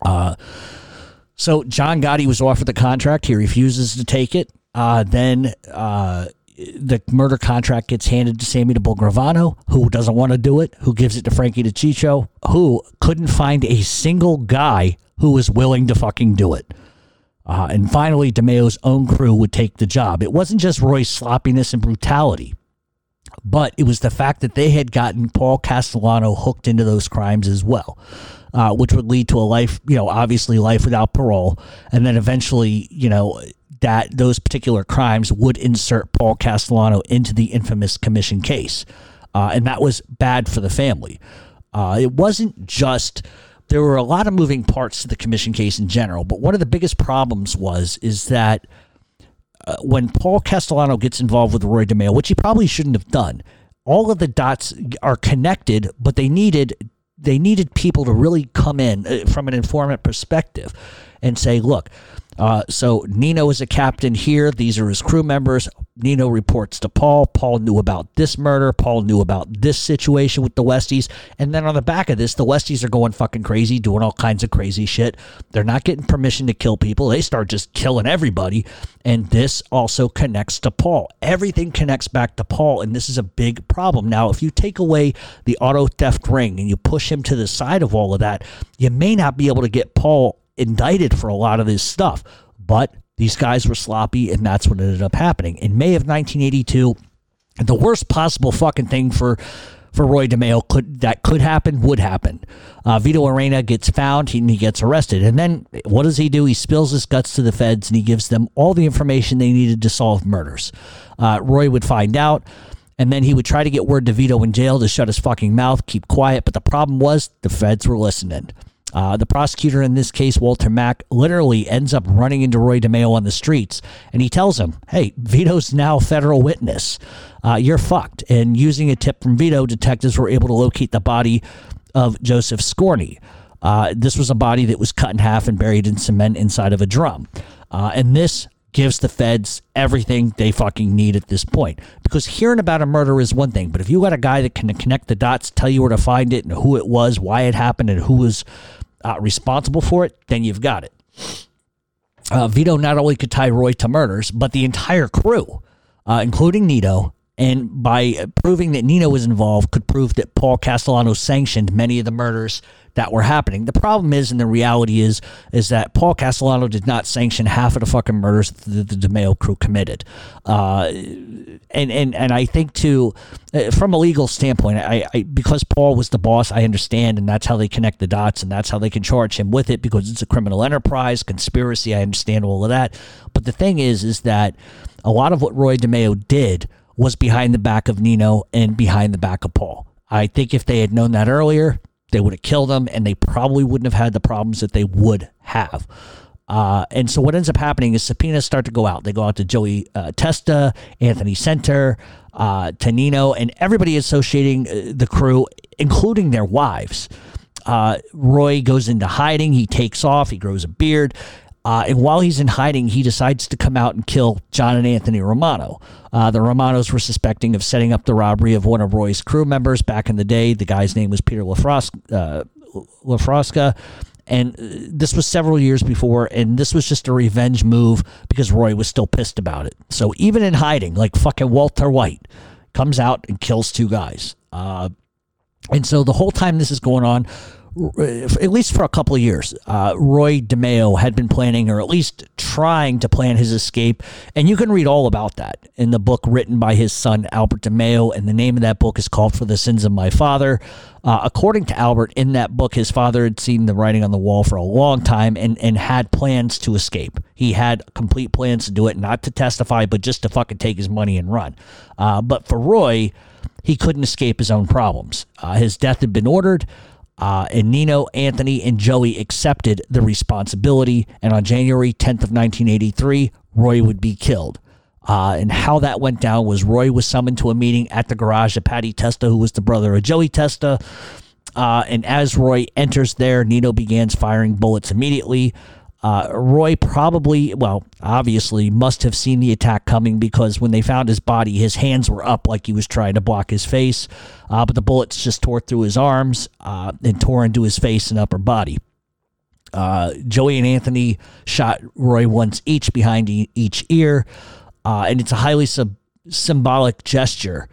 Uh, so John Gotti was offered the contract. He refuses to take it. Uh, then uh, the murder contract gets handed to Sammy to Gravano, who doesn't want to do it, who gives it to Frankie DeCicco, who couldn't find a single guy who was willing to fucking do it. Uh, and finally, DeMeo's own crew would take the job. It wasn't just Roy's sloppiness and brutality, but it was the fact that they had gotten Paul Castellano hooked into those crimes as well. Uh, which would lead to a life, you know, obviously life without parole, and then eventually, you know, that those particular crimes would insert Paul Castellano into the infamous commission case. Uh, and that was bad for the family. Uh, it wasn't just there were a lot of moving parts to the commission case in general, but one of the biggest problems was is that uh, when Paul Castellano gets involved with Roy DeMeo, which he probably shouldn't have done, all of the dots are connected, but they needed they needed people to really come in uh, from an informant perspective and say, look, uh, so Nino is a captain here. These are his crew members. Nino reports to Paul. Paul knew about this murder. Paul knew about this situation with the Westies. And then on the back of this, the Westies are going fucking crazy, doing all kinds of crazy shit. They're not getting permission to kill people. They start just killing everybody. And this also connects to Paul. Everything connects back to Paul. And this is a big problem. Now, if you take away the auto theft ring and you push him to the side of all of that, you may not be able to get Paul indicted for a lot of this stuff. But these guys were sloppy, and that's what ended up happening. In May of 1982, the worst possible fucking thing for for Roy DeMeo could that could happen would happen. Uh, Vito Arena gets found and he gets arrested, and then what does he do? He spills his guts to the feds and he gives them all the information they needed to solve murders. Uh, Roy would find out. And then he would try to get word to Vito in jail to shut his fucking mouth, keep quiet. But the problem was the feds were listening. Uh, the prosecutor in this case, Walter Mack, literally ends up running into Roy DeMeo on the streets, and he tells him, "Hey, Vito's now federal witness. Uh, you're fucked." And using a tip from Vito, detectives were able to locate the body of Joseph Scorney. Uh, this was a body that was cut in half and buried in cement inside of a drum, uh, and this gives the feds everything they fucking need at this point. Because hearing about a murder is one thing, but if you got a guy that can connect the dots, tell you where to find it and who it was, why it happened, and who was uh, responsible for it, then you've got it. Uh, Vito not only could tie Roy to murders, but the entire crew, uh, including Nino, and by proving that Nino was involved, could prove that Paul Castellano sanctioned many of the murders that were happening. The problem is, and the reality is, is that Paul Castellano did not sanction half of the fucking murders that the DeMeo crew committed. Uh, and, and, and I think too, uh, from a legal standpoint, I, I, because Paul was the boss, I understand, and that's how they connect the dots, and that's how they can charge him with it because it's a criminal enterprise, conspiracy. I understand all of that, but the thing is, is that a lot of what Roy DeMeo did was behind the back of Nino and behind the back of Paul. I think if they had known that earlier, they would have killed him, and they probably wouldn't have had the problems that they would have. Uh, and so what ends up happening is subpoenas start to go out. They go out to Joey uh, Testa, Anthony Senter, uh, Tanino, and everybody associating uh, the crew, including their wives. Uh, Roy goes into hiding. He takes off. He grows a beard. Uh, and while he's in hiding, he decides to come out and kill John and Anthony Romano. Uh, the Romanos were suspecting of setting up the robbery of one of Roy's crew members back in the day. The guy's name was Peter Lafrosca. Uh, Lafrosca and uh, this was several years before, and this was just a revenge move because Roy was still pissed about it. So even in hiding, like fucking Walter White comes out and kills two guys. Uh, and so the whole time this is going on, at least for a couple of years, uh, Roy DeMeo had been planning, or at least trying to plan his escape. And you can read all about that in the book written by his son, Albert DeMeo. And the name of that book is called For the Sins of My Father. Uh, according to Albert, in that book, his father had seen the writing on the wall for a long time and, and had plans to escape. He had complete plans to do it, not to testify, but just to fucking take his money and run. Uh, but for Roy, he couldn't escape his own problems. Uh, his death had been ordered. Uh, and Nino, Anthony, and Joey accepted the responsibility. And on January 10th of 1983, Roy would be killed. Uh, and how that went down was Roy was summoned to a meeting at the garage of Patty Testa, who was the brother of Joey Testa. Uh, and as Roy enters there, Nino begins firing bullets immediately. Uh, Roy probably, well, obviously, must have seen the attack coming because when they found his body, his hands were up like he was trying to block his face. Uh, but the bullets just tore through his arms uh, and tore into his face and upper body. Uh, Joey and Anthony shot Roy once each behind e- each ear, uh, and it's a highly sub- symbolic gesture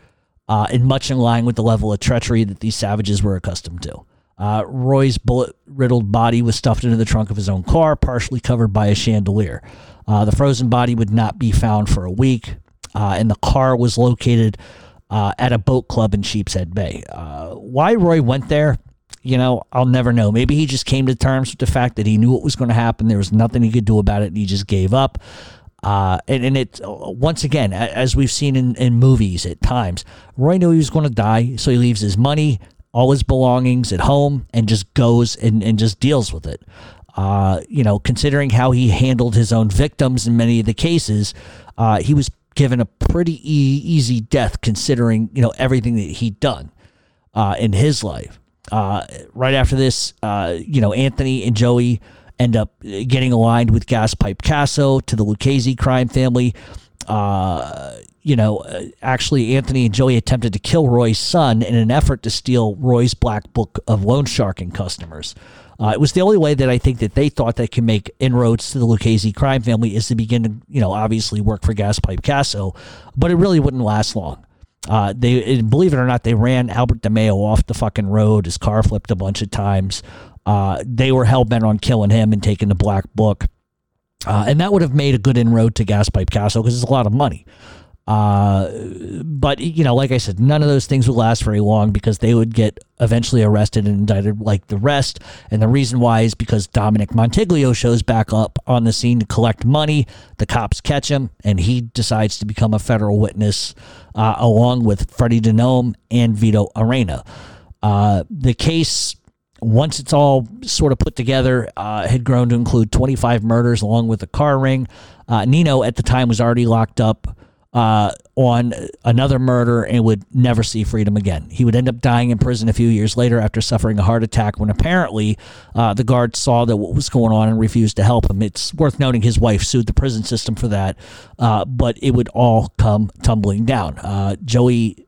uh, and much in line with the level of treachery that these savages were accustomed to. Uh, Roy's bullet riddled body was stuffed into the trunk of his own car, partially covered by a chandelier. Uh, the frozen body would not be found for a week, uh, and the car was located uh, at a boat club in Sheepshead Bay. Uh, why Roy went there, you know, I'll never know. Maybe he just came to terms with the fact that he knew what was going to happen. There was nothing he could do about it, and he just gave up. Uh, and, and it once again, as we've seen in, in movies at times, Roy knew he was going to die, so he leaves his money, all his belongings at home and just goes and, and just deals with it. Uh, you know, considering how he handled his own victims in many of the cases, uh, he was given a pretty e- easy death considering, you know, everything that he'd done uh, in his life. Uh, right after this, uh, you know, Anthony and Joey end up getting aligned with Gaspipe Casso to the Lucchese crime family. You know, uh, actually, Anthony and Joey attempted to kill Roy's son in an effort to steal Roy's black book of loan sharking customers. Uh, it was the only way that I think that they thought they could make inroads to the Lucchese crime family is to begin to, you know, obviously work for Gaspipe Casso, but it really wouldn't last long. Uh, they believe it or not, they ran Albert DeMeo off the fucking road. His car flipped a bunch of times. Uh, they were hell bent on killing him and taking the black book. Uh, and that would have made a good inroad to Gaspipe Casso because it's a lot of money. Uh, but you know, like I said, none of those things would last very long because they would get eventually arrested and indicted like the rest. And the reason why is because Dominic Montiglio shows back up on the scene to collect money. The cops catch him, and he decides to become a federal witness uh, along with Freddie DiNome and Vito Arena. Uh, the case once it's all sort of put together, uh, had grown to include 25 murders along with a car ring. Uh, Nino at the time was already locked up uh, on another murder and would never see freedom again. He would end up dying in prison a few years later after suffering a heart attack when apparently uh, the guards saw that what was going on and refused to help him. It's worth noting his wife sued the prison system for that, uh, but it would all come tumbling down. Uh, Joey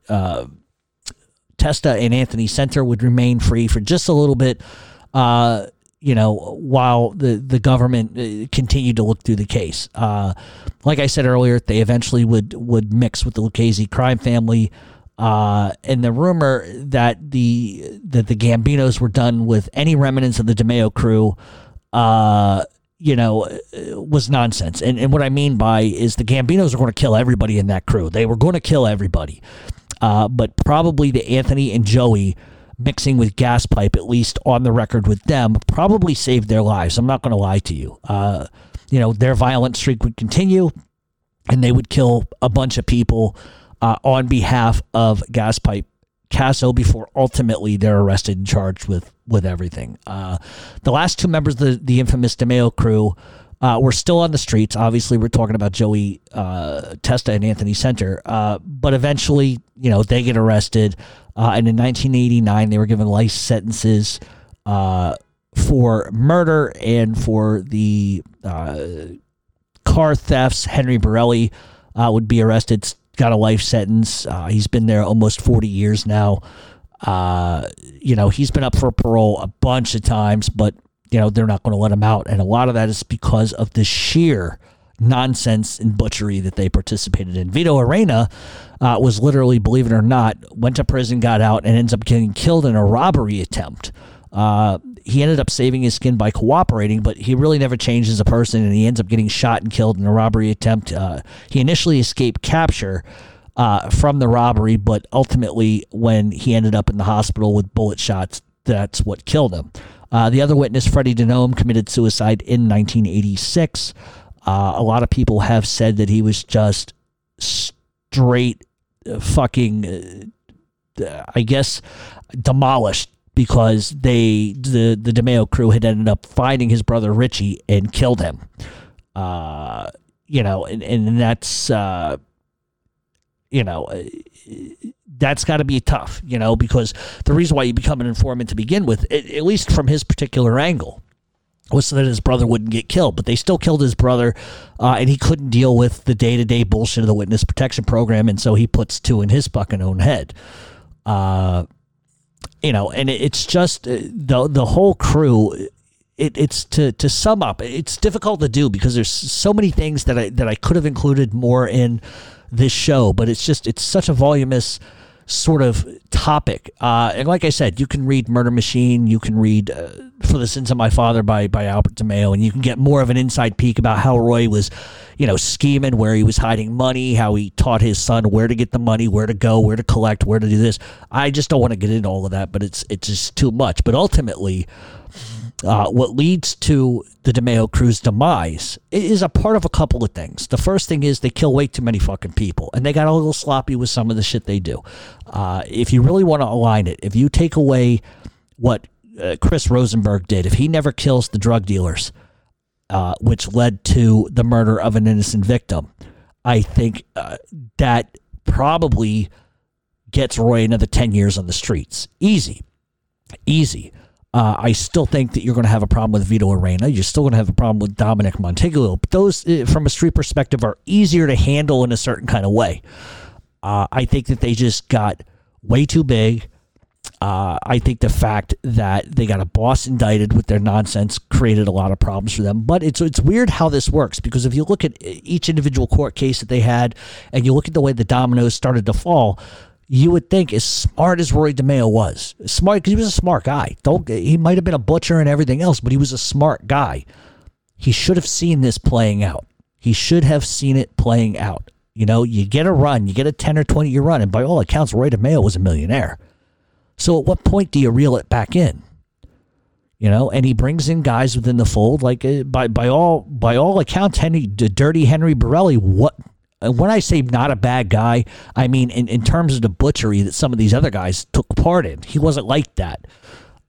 Testa and Anthony Senter would remain free for just a little bit, uh, you know, while the, the government uh, continued to look through the case. Uh, like I said earlier, they eventually would, would mix with the Lucchese crime family. Uh, and the rumor that the that the Gambinos were done with any remnants of the DeMeo crew, uh, you know, uh, was nonsense. And and what I mean by is the Gambinos were going to kill everybody in that crew. They were going to kill everybody. Uh, but probably the Anthony and Joey mixing with Gaspipe, at least on the record with them, probably saved their lives. I'm not going to lie to you. Uh, you know, their violent streak would continue, and they would kill a bunch of people uh, on behalf of Gaspipe Casso before ultimately they're arrested and charged with with everything. Uh, the last two members of the, the infamous DeMeo crew uh, we're still on the streets. Obviously, we're talking about Joey uh, Testa and Anthony Senter. Uh, but eventually, you know, they get arrested. Uh, and in 1989, they were given life sentences uh, for murder and for the uh, car thefts. Henry Borelli would be arrested, got a life sentence. he's been there almost 40 years now. you know, he's been up for parole a bunch of times, but you know, they're not going to let him out. And a lot of that is because of the sheer nonsense and butchery that they participated in. Vito Arena uh, was literally, believe it or not, went to prison, got out, and ends up getting killed in a robbery attempt. Uh, he ended up saving his skin by cooperating, but he really never changed as a person, and he ends up getting shot and killed in a robbery attempt. Uh, he initially escaped capture. Uh, from the robbery, but ultimately, when he ended up in the hospital with bullet shots, that's what killed him. Uh, the other witness, Freddie DiNome, committed suicide in 1986. Uh, a lot of people have said that he was just straight uh, fucking, uh, I guess, demolished because they the the DeMeo crew had ended up finding his brother Richie and killed him. Uh, you know, and and that's uh, you know that's got to be tough, you know, because the reason why you become an informant to begin with, at least from his particular angle, was so that his brother wouldn't get killed. But they still killed his brother, uh, and he couldn't deal with the day to day bullshit of the witness protection program, and so he puts two in his fucking own head. Uh, you know, and it's just uh, the the whole crew. It, it's to to sum up. It's difficult to do because there's so many things that I that I could have included more in this show, but it's just it's such a voluminous sort of topic. Uh, and like I said, you can read Murder Machine, you can read uh, For the Sins of My Father by by Albert DeMeo, and you can get more of an inside peek about how Roy was, you know, scheming, where he was hiding money, how he taught his son where to get the money, where to go, where to collect, where to do this. I just don't want to get into all of that, but it's it's just too much. But ultimately, uh, what leads to the DeMeo crew's demise is a part of a couple of things. The first thing is they kill way too many fucking people, and they got a little sloppy with some of the shit they do. Uh, if you really want to align it, if you take away what uh, Chris Rosenberg did, if he never kills the drug dealers, uh, which led to the murder of an innocent victim, I think uh, that probably gets Roy another 10 years on the streets. Easy. Easy. Uh, I still think that you're going to have a problem with Vito Arena. You're still going to have a problem with Dominic Montiglio. But those, uh, from a street perspective, are easier to handle in a certain kind of way. Uh, I think that they just got way too big. Uh, I think the fact that they got a boss indicted with their nonsense created a lot of problems for them. But it's it's weird how this works because if you look at each individual court case that they had, and you look at the way the dominoes started to fall, you would think as smart as Roy DeMeo was, smart because he was a smart guy. Don't he might have been a butcher and everything else, but he was a smart guy. He should have seen this playing out. He should have seen it playing out. You know, you get a run, you get a 10 or 20 year run, and by all accounts, Roy DeMeo was a millionaire. So at what point do you reel it back in? You know, and he brings in guys within the fold, like uh, by by all by all accounts, Henry, the Dirty Henry Borelli. What when I say not a bad guy, I mean in, in terms of the butchery that some of these other guys took part in. He wasn't like that.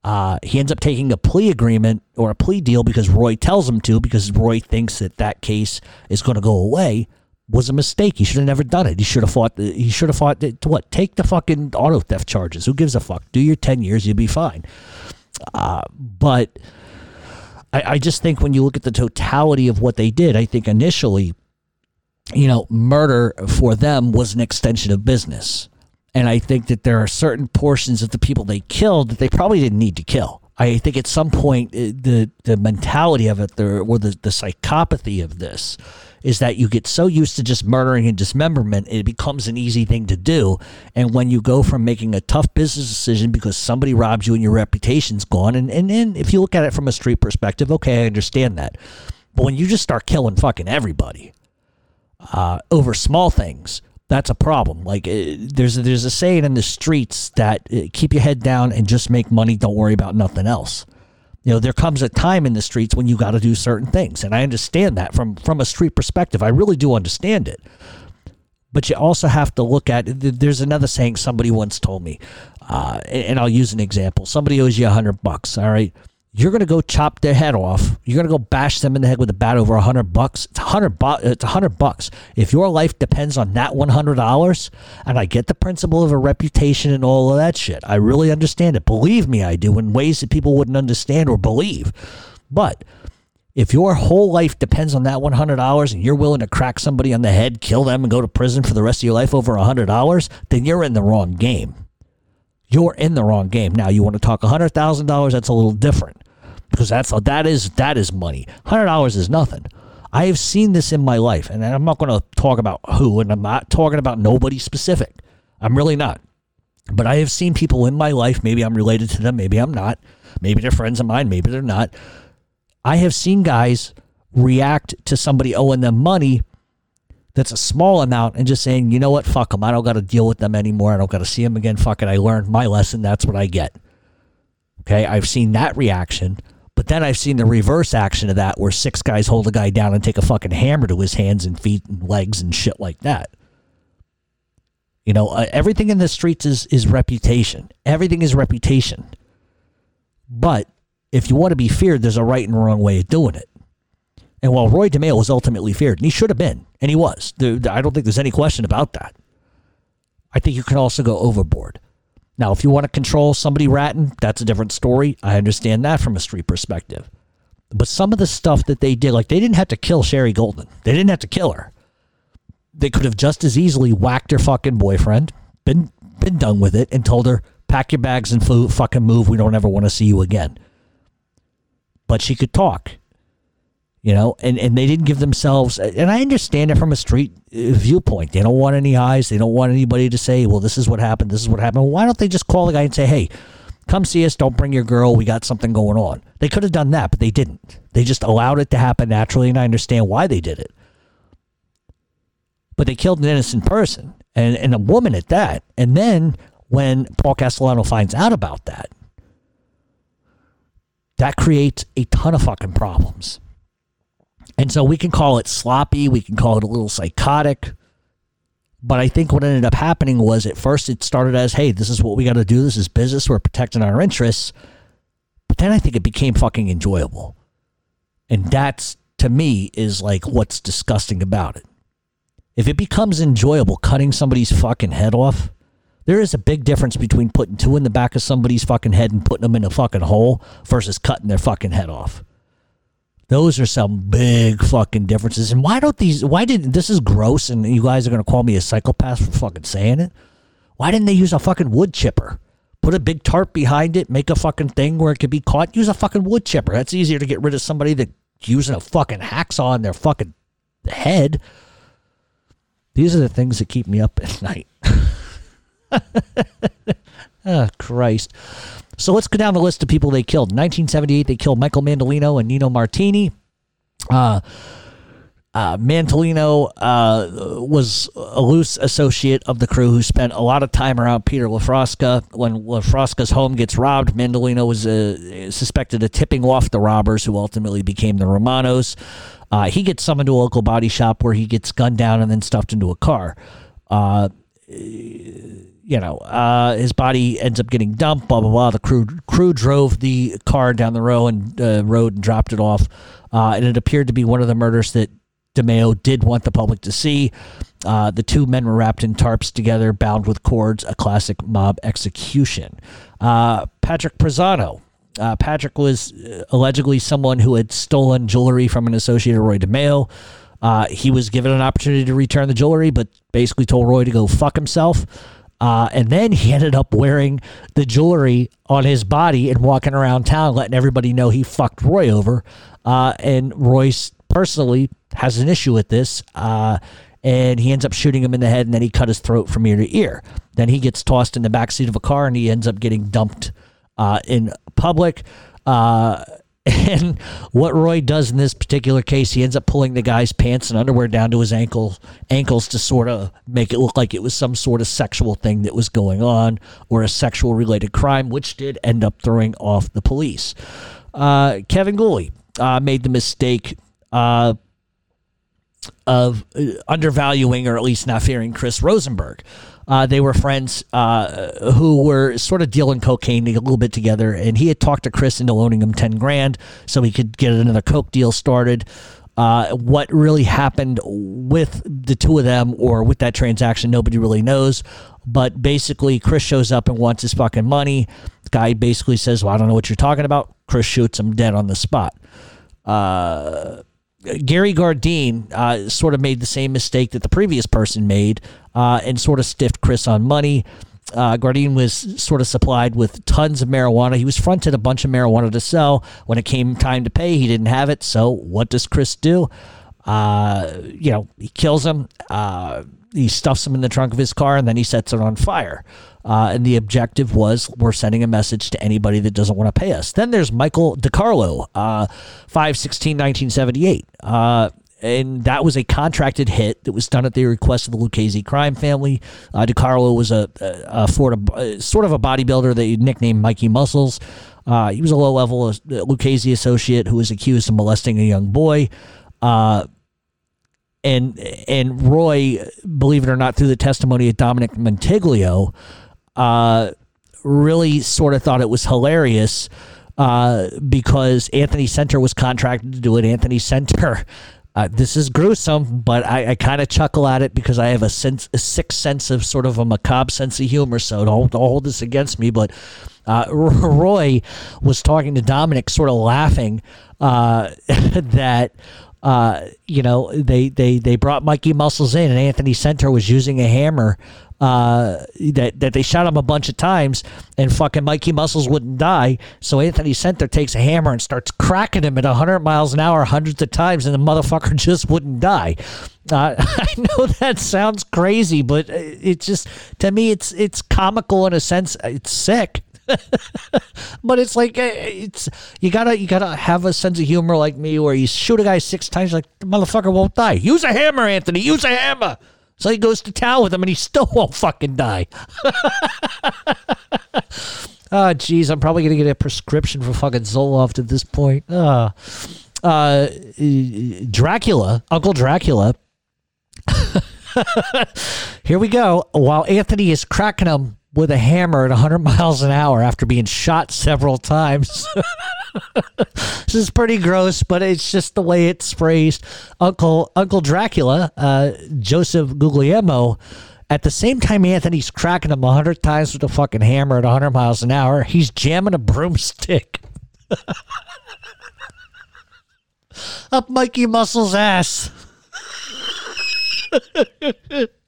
Uh, he ends up taking a plea agreement or a plea deal because Roy tells him to, because Roy thinks that that case is going to go away. Was a mistake. He should have never done it. He should have fought. He should have fought. To what? Take the fucking auto theft charges. Who gives a fuck? Do your ten years, you'll be fine. Uh, but I, I just think when you look at the totality of what they did, I think initially you know, murder for them was an extension of business. And I think that there are certain portions of the people they killed that they probably didn't need to kill. I think at some point uh, the the mentality of it, or the, the psychopathy of this, is that you get so used to just murdering and dismemberment, it becomes an easy thing to do. And when you go from making a tough business decision because somebody robs you and your reputation's gone, and, and, and if you look at it from a street perspective, okay, I understand that. But when you just start killing fucking everybody, uh, over small things, that's a problem. Like uh, there's there's a saying in the streets that uh, keep your head down and just make money. Don't worry about nothing else. You know, there comes a time in the streets when you got to do certain things, and I understand that from from a street perspective. I really do understand it. But you also have to look at. There's another saying somebody once told me, uh, and I'll use an example. Somebody owes you a hundred bucks. All right, you're going to go chop their head off. You're going to go bash them in the head with a bat over a hundred bucks. It's a hundred bu- It's a hundred bucks. If your life depends on that one hundred dollars, and I get the principle of a reputation and all of that shit, I really understand it. Believe me, I do in ways that people wouldn't understand or believe. But if your whole life depends on that one hundred dollars, and you're willing to crack somebody on the head, kill them, and go to prison for the rest of your life over a hundred dollars, then you're in the wrong game you're in the wrong game. Now, you want to talk $100,000, that's a little different. Because that's that is that is money. Hundred dollars is nothing. I have seen this in my life, and I'm not going to talk about who, and I'm not talking about nobody specific. I'm really not. But I have seen people in my life, maybe I'm related to them, maybe I'm not, maybe they're friends of mine, maybe they're not. I have seen guys react to somebody owing them money that's a small amount and just saying, you know what, fuck them. I don't got to deal with them anymore. I don't got to see them again. Fuck it. I learned my lesson. That's what I get. Okay. I've seen that reaction. But then I've seen the reverse action of that where six guys hold a guy down and take a fucking hammer to his hands and feet and legs and shit like that. You know, uh, everything in the streets is, is reputation. Everything is reputation. But if you want to be feared, there's a right and wrong way of doing it. And while Roy DeMeo was ultimately feared, and he should have been, and he was, I don't think there's any question about that. I think you can also go overboard. Now, if you want to control somebody ratting, that's a different story. I understand that from a street perspective. But some of the stuff that they did, like they didn't have to kill Sherry Golden. They didn't have to kill her. They could have just as easily whacked her fucking boyfriend, been been done with it, and told her, pack your bags and fucking move. We don't ever want to see you again. But she could talk you know, and, and they didn't give themselves, and I understand it from a street viewpoint. They don't want any eyes. They don't want anybody to say, well, this is what happened. This is what happened. Why don't they just call the guy and say, hey, come see us. Don't bring your girl. We got something going on. They could have done that, but they didn't. They just allowed it to happen naturally, and I understand why they did it. But they killed an innocent person and, and a woman at that. And then when Paul Castellano finds out about that, that creates a ton of fucking problems and so we can call it sloppy, we can call it a little psychotic. But I think what ended up happening was at first it started as, hey, this is what we got to do. This is business. We're protecting our interests. But then I think it became fucking enjoyable. And that's, to me, is like what's disgusting about it. If it becomes enjoyable cutting somebody's fucking head off, there is a big difference between putting two in the back of somebody's fucking head and putting them in a fucking hole versus cutting their fucking head off. Those are some big fucking differences. And why don't these, why did, this is gross and you guys are going to call me a psychopath for fucking saying it. Why didn't they use a fucking wood chipper? Put a big tarp behind it, make a fucking thing where it could be caught. Use a fucking wood chipper. That's easier to get rid of somebody that using a fucking hacksaw in their fucking head. These are the things that keep me up at night. oh, Christ. So let's go down the list of people they killed. In 1978, they killed Michael Mandolino and Nino Martini. Uh, uh, Mandolino uh, was a loose associate of the crew who spent a lot of time around Peter LaFrosca. When LaFrosca's home gets robbed, Mandolino was uh, suspected of tipping off the robbers, who ultimately became the Romanos. Uh, he gets summoned to a local body shop where he gets gunned down and then stuffed into a car. You know, uh, his body ends up getting dumped. Blah blah blah. The crew crew drove the car down the road and uh, road and dropped it off, uh, and it appeared to be one of the murders that DeMeo did want the public to see. Uh, the two men were wrapped in tarps together, bound with cords. A classic mob execution. Uh, Patrick Prezano. Uh, Patrick was allegedly someone who had stolen jewelry from an associate of Roy DeMeo. he was given an opportunity to return the jewelry, but basically told Roy to go fuck himself. Uh, and then he ended up wearing the jewelry on his body and walking around town, letting everybody know he fucked Roy over. Uh, and Royce personally has an issue with this. Uh, and he ends up shooting him in the head, and then he cut his throat from ear to ear. Then he gets tossed in the back seat of a car, and he ends up getting dumped uh, in public. And what Roy does in this particular case, he ends up pulling the guy's pants and underwear down to his ankles, ankles to sort of make it look like it was some sort of sexual thing that was going on or a sexual related crime, which did end up throwing off the police. Uh, Kevin Gooley uh, made the mistake uh, of uh, undervaluing or at least not fearing Chris Rosenberg. Uh, they were friends uh, who were sort of dealing cocaine a little bit together, and he had talked to Chris into loaning him ten grand so he could get another coke deal started. Uh, what really happened with the two of them or with that transaction, nobody really knows. But basically, Chris shows up and wants his fucking money. The guy basically says, Well, I don't know what you're talking about. Chris shoots him dead on the spot. Uh, Gary Gardine uh, sort of made the same mistake that the previous person made uh, and sort of stiffed Chris on money. Uh, Gardine was sort of supplied with tons of marijuana. He was fronted a bunch of marijuana to sell. When it came time to pay, he didn't have it. So what does Chris do? Uh, you know, he kills him. Uh, he stuffs him in the trunk of his car, and then he sets it on fire. Uh, and the objective was we're sending a message to anybody that doesn't want to pay us. Then there's Michael DeCarlo, uh, 5 16 1978. Uh, and that was a contracted hit that was done at the request of the Lucchese crime family. Uh, DeCarlo was a, a, a, sort of a bodybuilder that they nicknamed Mikey Muscles. Uh, he was a low level Lucchese associate who was accused of molesting a young boy. Uh, and and Roy, believe it or not, through the testimony of Dominic Montiglio, uh, really sort of thought it was hilarious uh, because Anthony Senter was contracted to do it. Anthony Senter. Uh, this is gruesome, but I, I kind of chuckle at it because I have a sense, a sick sense of sort of a macabre sense of humor. So don't, don't hold this against me. But uh, Roy was talking to Dominic, sort of laughing uh, that uh, you know, they, they, they brought Mikey Muscles in, and Anthony Senter was using a hammer uh, that that they shot him a bunch of times, and fucking Mikey Muscles wouldn't die. So Anthony Senter takes a hammer and starts cracking him at 100 miles an hour, hundreds of times, and the motherfucker just wouldn't die. Uh, I know that sounds crazy, but it just to me it's it's comical in a sense. It's sick. but it's like eh, it's you gotta you gotta have a sense of humor like me, where you shoot a guy six times, like the motherfucker won't die. Use a hammer, Anthony. Use a hammer. So he goes to town with him, and he still won't fucking die. oh, jeez, I'm probably gonna get a prescription for fucking Zoloft at this point. Uh, uh, Dracula, Uncle Dracula. Here we go. While Anthony is cracking him with a hammer at 100 miles an hour after being shot several times. this is pretty gross, but it's just the way it's phrased. Uncle Uncle Dracula, uh, Joseph Guglielmo, at the same time Anthony's cracking him 100 times with a fucking hammer at 100 miles an hour, he's jamming a broomstick up Mikey Muscle's ass.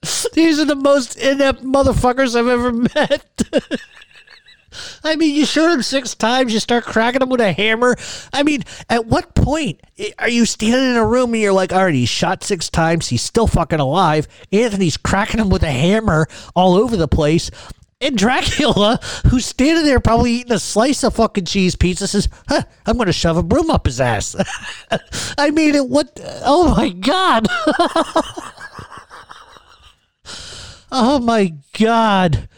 These are the most inept motherfuckers I've ever met. I mean, you shoot him six times, you start cracking him with a hammer. I mean, at what point are you standing in a room and you're like, all right, he's shot six times, he's still fucking alive. Anthony's cracking him with a hammer all over the place. And Dracula, who's standing there probably eating a slice of fucking cheese pizza, says, huh, I'm going to shove a broom up his ass. I mean, what? Oh my God. Oh my God.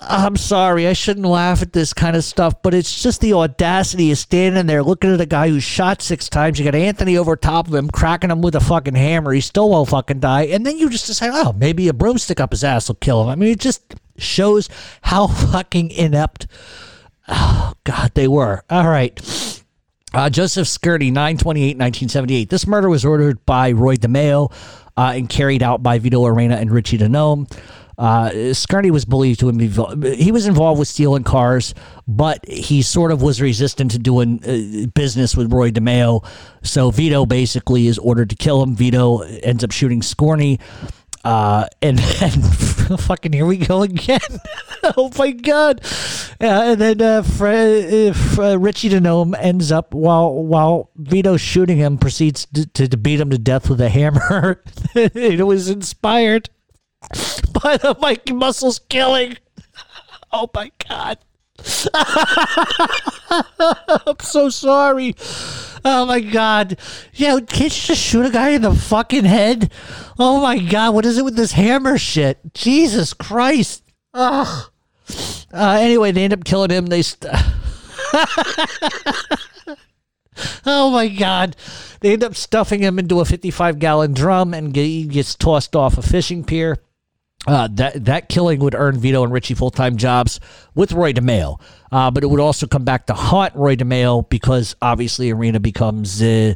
I'm sorry, I shouldn't laugh at this kind of stuff, but it's just the audacity of standing there looking at a guy who's shot six times. You got Anthony over top of him, cracking him with a fucking hammer. He still won't fucking die. And then you just decide, oh, maybe a broomstick up his ass will kill him. I mean, it just shows how fucking inept, oh, God, they were. All right. Uh, Joseph Skirty, 928 1978. This murder was ordered by Roy DeMeo uh, and carried out by Vito Arena and Richie DiNome. Uh, was believed to be he was involved with stealing cars, but he sort of was resistant to doing uh, business with Roy DeMeo. So Vito basically is ordered to kill him. Vito ends up shooting Scorney. Uh, and then fucking here we go again. oh my god! Uh, and then uh, Fre- uh, Richie DiNome ends up while while Vito shooting him proceeds to, to, to beat him to death with a hammer. it was inspired by the Mikey Muscles killing. Oh my god. I'm so sorry. Oh my god. Yeah, you just shoot a guy in the fucking head? Oh my god, what is it with this hammer shit? Jesus Christ. Ugh. Uh, anyway, they end up killing him. They. St- oh my god. They end up stuffing him into a 55 gallon drum and he gets tossed off a fishing pier. Uh, that that killing would earn Vito and Richie full time jobs with Roy DeMeo, uh, but it would also come back to haunt Roy DeMeo because obviously Arena becomes, uh,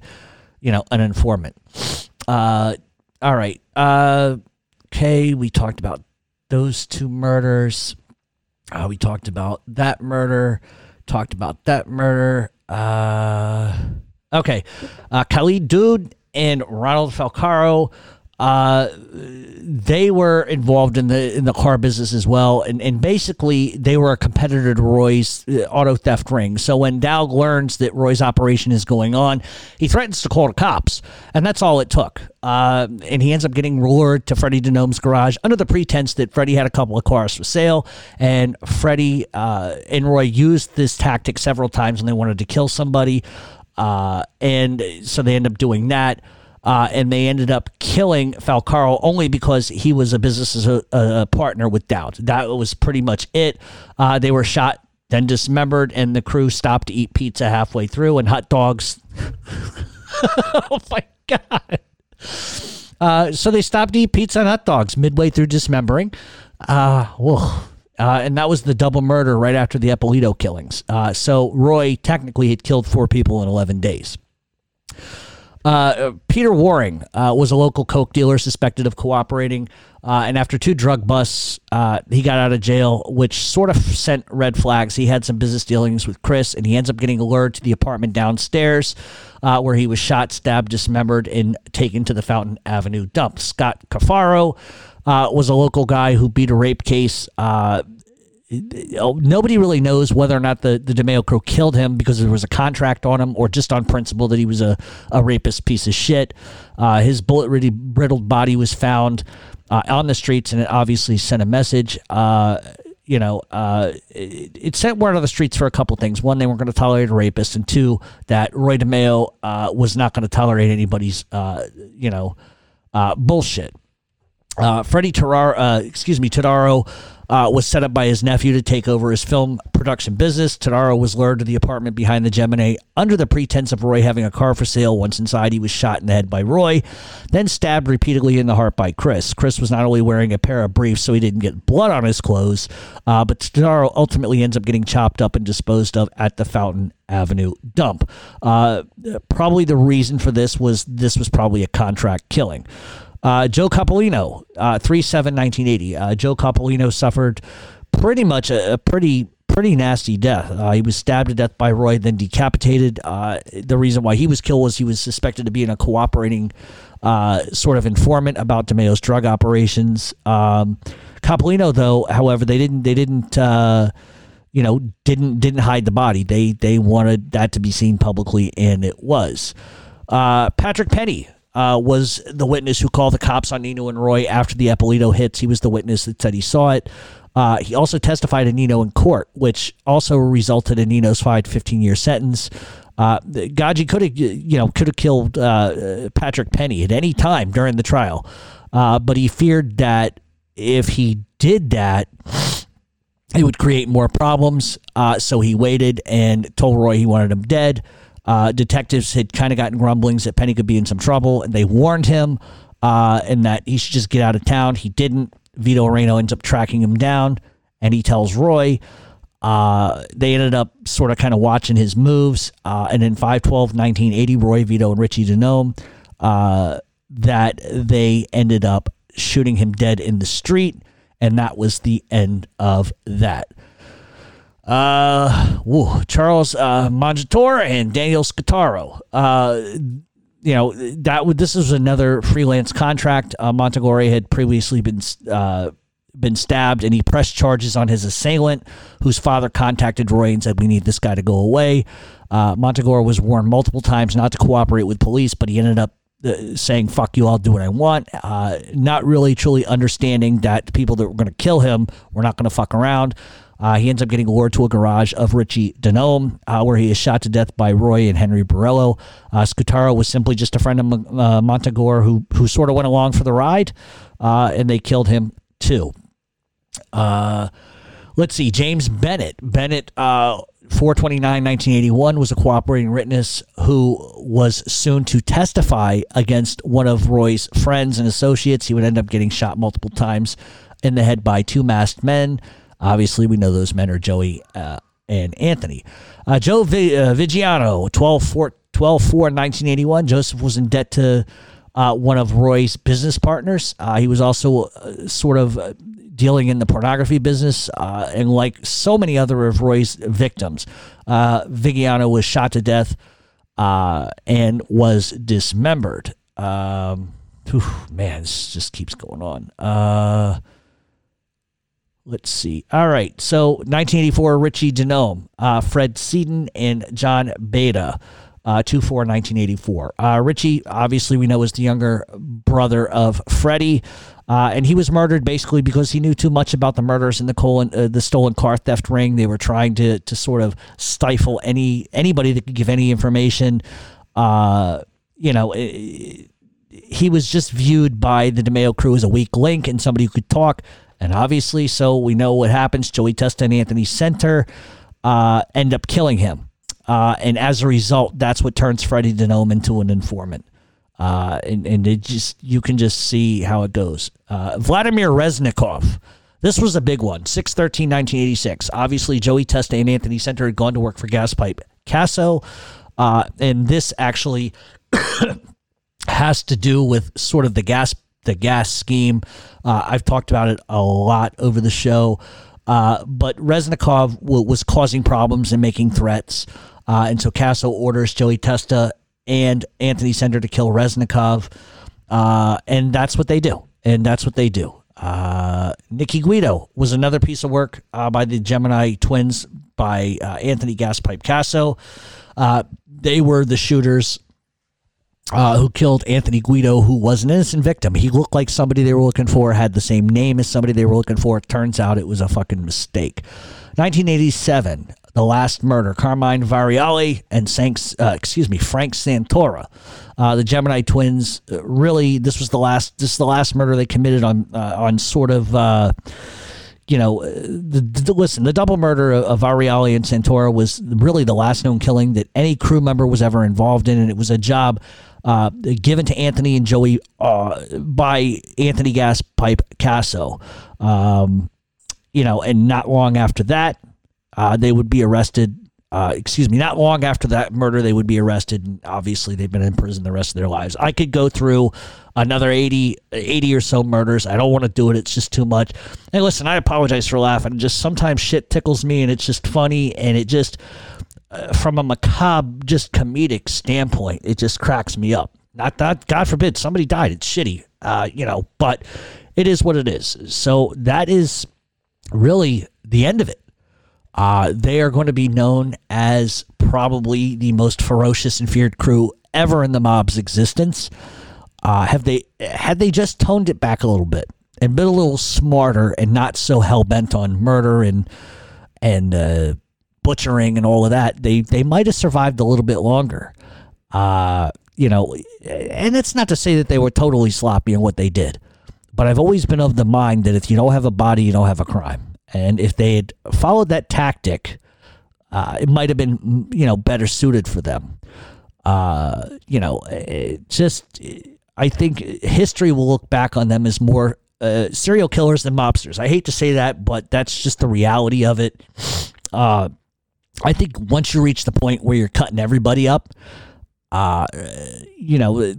you know, an informant. Uh, all right. Uh, okay, we talked about those two murders. Uh, we talked about that murder. Talked about that murder. okay, Khalid Dude and Ronald Falcaro uh, they were involved in the in the car business as well, and and basically they were a competitor to Roy's uh, auto theft ring. So when Dowd learns that Roy's operation is going on, he threatens to call the cops, and that's all it took. Uh, and he ends up getting lured to Freddie DiNome's garage under the pretense that Freddie had a couple of cars for sale, and Freddie uh, and Roy used this tactic several times when they wanted to kill somebody, uh, and so they end up doing that. Uh, and they ended up killing Falcaro only because he was a business a, a partner with Dowd. That was pretty much it. Uh, they were shot, then dismembered, and the crew stopped to eat pizza halfway through and hot dogs. oh my god! Uh, so they stopped to eat pizza and hot dogs midway through dismembering. Uh, whoa. Uh, and that was the double murder right after the Eppolito killings. Uh, so Roy technically had killed four people in 11 days. Uh, Peter Waring uh, was a local coke dealer suspected of cooperating, uh, and after two drug busts, uh, he got out of jail, which sort of sent red flags. He had some business dealings with Chris, and he ends up getting lured to the apartment downstairs, uh, where he was shot, stabbed, dismembered, and taken to the Fountain Avenue dump. Scott Cafaro uh, was a local guy who beat a rape case nobody really knows whether or not the, the DeMeo crew killed him because there was a contract on him or just on principle that he was a, a rapist piece of shit. Uh, his bullet riddled body was found uh, on the streets and it obviously sent a message. Uh, you know, uh, it, it, sent word on the streets for a couple things. One, they weren't going to tolerate a rapist, and two, that Roy DeMeo uh, was not going to tolerate anybody's, uh, you know, bullshit. Freddie Tararo, excuse me, Todaro uh, was set up by his nephew to take over his film production business. Todaro was lured to the apartment behind the Gemini under the pretense of Roy having a car for sale. Once inside, he was shot in the head by Roy, then stabbed repeatedly in the heart by Chris. Chris was not only wearing a pair of briefs, so he didn't get blood on his clothes, uh, but Todaro ultimately ends up getting chopped up and disposed of at the Fountain Avenue dump. Uh, probably the reason for this was this was probably a contract killing. Uh, Joe Coppolino, uh, 3 7 1980. Uh, Joe Coppolino suffered pretty much a, a pretty pretty nasty death. Uh, he was stabbed to death by Roy, then decapitated. Uh, the reason why he was killed was he was suspected to be in a cooperating uh, sort of informant about DeMeo's drug operations. Um, Coppolino, though, however, they didn't they didn't uh, you know didn't didn't hide the body. They they wanted that to be seen publicly, and it was. Uh, Patrick Penny, uh, was the witness who called the cops on Nino and Roy after the Eppolito hits. He was the witness that said he saw it. Uh, he also testified in Nino in court, which also resulted in Nino's five 15 year sentence. Uh, Gaggi could have, you know, could have killed uh, Patrick Penny at any time during the trial, uh, but he feared that if he did that, it would create more problems. Uh, so he waited and told Roy he wanted him dead. Uh, detectives had kind of gotten grumblings that Penny could be in some trouble, and they warned him uh, and that he should just get out of town. He didn't. Vito Arena ends up tracking him down, and he tells Roy. Uh, they ended up sort of kind of watching his moves. Uh, and in 512, 1980, Roy Vito and Richie DiNome, uh, that they ended up shooting him dead in the street. And that was the end of that. Uh, woo, Charles uh, Mongitore and Daniel Scutaro. Uh, you know that would this is another freelance contract. Uh, had previously been uh, been stabbed, and he pressed charges on his assailant, whose father contacted Roy and said, "We need this guy to go away." Uh, was warned multiple times not to cooperate with police, but he ended up uh, saying "fuck you," I'll do what I want. Uh, not really truly understanding that people that were going to kill him were not going to fuck around. Uh, he ends up getting lured to a garage of Richie DiNome, uh, where he is shot to death by Roy and Henry Borelli. Uh, Scutaro was simply just a friend of uh, Montegore who who sort of went along for the ride, uh, and they killed him too. Uh, let's see, James Bennett. Bennett, uh, 429 1981, was a cooperating witness who was soon to testify against one of Roy's friends and associates. He would end up getting shot multiple times in the head by two masked men. Obviously, we know those men are Joey uh, and Anthony. Uh, Joe v- uh, Vigiano, 12 4, 12 4 1981. Joseph was in debt to uh, one of Roy's business partners. Uh, he was also uh, sort of uh, dealing in the pornography business, and like so many other of Roy's victims, Vigiano was shot to death and was dismembered. Um, whew, man, this just keeps going on. Let's see. All right. So 1984, Richie DiNome, uh, Fred Seaton, and John Beta. Uh, 2 4 1984. Uh, Richie, obviously, we know is the younger brother of Freddie. Uh, and he was murdered basically because he knew too much about the murders in the colon, uh, the stolen car theft ring. They were trying to to sort of stifle any anybody that could give any information. Uh, you know, it, he was just viewed by the DeMeo crew as a weak link and somebody who could talk. And obviously, so we know what happens. Joey Testa and Anthony Senter uh, end up killing him. Uh, and as a result, that's what turns Freddie DiNome into an informant. Uh, and, and it just you can just see how it goes. Uh, Vladimir Reznikov. This was a big one. 6 13, 1986. Obviously, Joey Testa and Anthony Senter had gone to work for Gaspipe Casso. Uh, and this actually has to do with sort of the gas the gas scheme. Uh, I've talked about it a lot over the show. Uh, but Reznikov w- was causing problems and making threats. Uh, and so Casso orders Joey Testa and Anthony Senter to kill Reznikov. Uh, and that's what they do. And that's what they do. Uh, Nicky Guido was another piece of work uh, by the Gemini twins by Anthony Gaspipe Casso. They were the shooters uh, who killed Anthony Guido, who was an innocent victim. He looked like somebody they were looking for, had the same name as somebody they were looking for. It turns out it was a fucking mistake. 1987, the last murder, Carmine Variale and Sanks, uh, excuse me, Frank Santora. Uh, the Gemini twins, uh, really, this was the last, this is the last murder they committed on, uh, on sort of, uh, you know, the, the, listen, the double murder of, of and Santora was really the last known killing that any crew member was ever involved in, and it was a job uh, given to Anthony and Joey uh, by Anthony Gas Pipe Casso. Um, you know, and not long after that, uh, they would be arrested. Uh, excuse me, not long after that murder, they would be arrested. And obviously, they've been in prison the rest of their lives. I could go through another 80, 80 or so murders. I don't want to do it. It's just too much. And listen, I apologize for laughing. Just sometimes shit tickles me and it's just funny and it just, uh, from a macabre, just comedic standpoint, it just cracks me up. Not that, God forbid, somebody died. It's shitty, uh, you know, but it is what it is. So that is really the end of it. Uh, they are going to be known as probably the most ferocious and feared crew ever in the mob's existence. Uh, have they had they just toned it back a little bit and been a little smarter and not so hell bent on murder and and uh, butchering and all of that, they they might have survived a little bit longer. Uh, you know, and it's not to say that they were totally sloppy in what they did, but I've always been of the mind that if you don't have a body, you don't have a crime. And if they had followed that tactic, uh, it might have been, you know, better suited for them. Uh, you know, just, I think history will look back on them as more uh, serial killers than mobsters. I hate to say that, but that's just the reality of it. Uh, I think once you reach the point where you're cutting everybody up, uh, you know,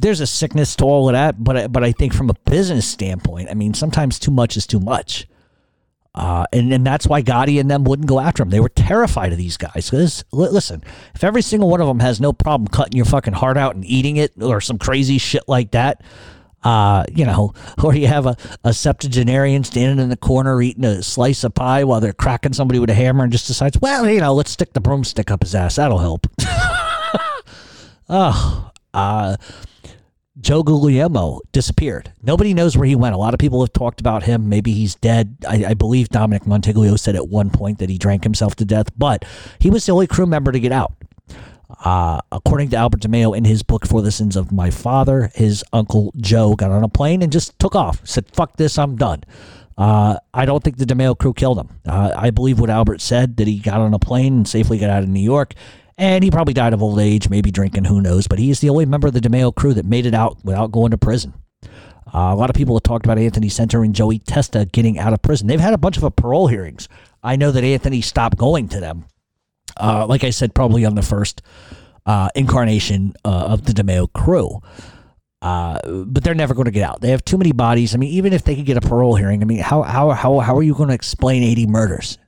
there's a sickness to all of that. But but I think from a business standpoint, I mean, sometimes too much is too much. Uh, and, and that's why Gotti and them wouldn't go after him. They were terrified of these guys. Because, listen, if every single one of them has no problem cutting your fucking heart out and eating it or some crazy shit like that, uh, you know, or you have a, a septuagenarian standing in the corner eating a slice of pie while they're cracking somebody with a hammer and just decides, well, you know, let's stick the broomstick up his ass. That'll help. oh, uh, Joe Guglielmo disappeared. Nobody knows where he went. A lot of people have talked about him. Maybe he's dead. I, I, believe Dominic Montiglio said at one point that he drank himself to death, but he was the only crew member to get out. Uh, according to Albert DeMeo in his book For the Sins of My Father, his uncle Joe got on a plane and just took off. Said, fuck this, I'm done. Uh, I don't think the DeMeo crew killed him. Uh, I believe what Albert said that he got on a plane and safely got out of New York and he probably died of old age, maybe drinking, who knows. But he's the only member of the DeMeo crew that made it out without going to prison. Uh, a lot of people have talked about Anthony Senter and Joey Testa getting out of prison. They've had a bunch of parole hearings. I know that Anthony stopped going to them. Uh, like I said, probably on the first uh, incarnation uh, of the DeMeo crew. Uh, but they're never going to get out. They have too many bodies. I mean, even if they could get a parole hearing, I mean, how how how how are you going to explain 80 murders?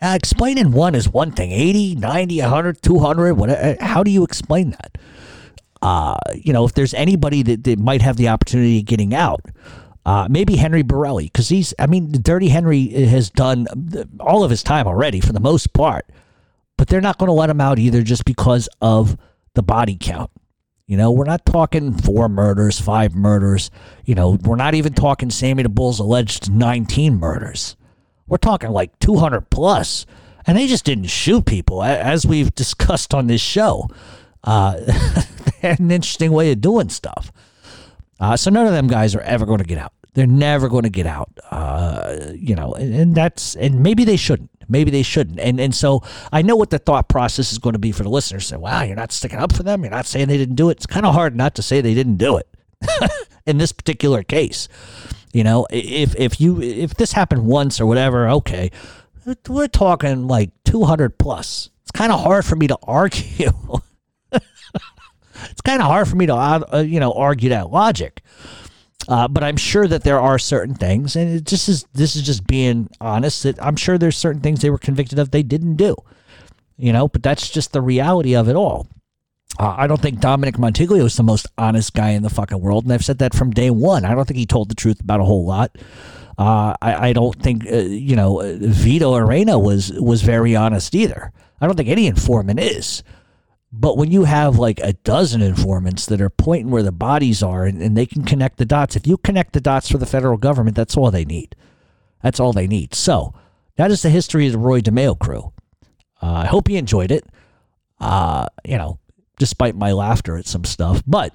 Uh, explaining one is one thing 80, 90, 100, 200. What, uh, how do you explain that? You know, if there's anybody that, that might have the opportunity of getting out, uh, maybe Henry Borelli, because he's, I mean, Dirty Henry has done all of his time already for the most part, but they're not going to let him out either just because of the body count. You know, we're not talking four murders, five murders. You know, we're not even talking Sammy the Bull's alleged 19 murders. We're talking like 200 plus. And they just didn't shoot people, as we've discussed on this show. Uh, they had an interesting way of doing stuff. Uh, so none of them guys are ever going to get out. They're never going to get out. Uh, you know, and, and, that's and maybe they shouldn't. Maybe they shouldn't. And and so I know what the thought process is going to be for the listeners. Say, wow, you're not sticking up for them. You're not saying they didn't do it. It's kind of hard not to say they didn't do it in this particular case. You know, if if you if this happened once or whatever, okay, we're talking like 200 plus. It's kind of hard for me to argue. it's kind of hard for me to uh, you know argue that logic. Uh, but I'm sure that there are certain things, and it just is. This is just being honest. That I'm sure there's certain things they were convicted of they didn't do. You know, but that's just the reality of it all. Uh, I don't think Dominic Montiglio is the most honest guy in the fucking world, and I've said that from day one. I don't think he told the truth about a whole lot. Uh, I, I, don't think uh, you know Vito Arena was was very honest either. I don't think any informant is. But when you have like a dozen informants that are pointing where the bodies are and, and, they can connect the dots, if you connect the dots for the federal government, that's all they need. That's all they need. So that is the history of the Roy DeMeo crew. Uh, I hope you enjoyed it. Uh, you know, despite my laughter at some stuff, but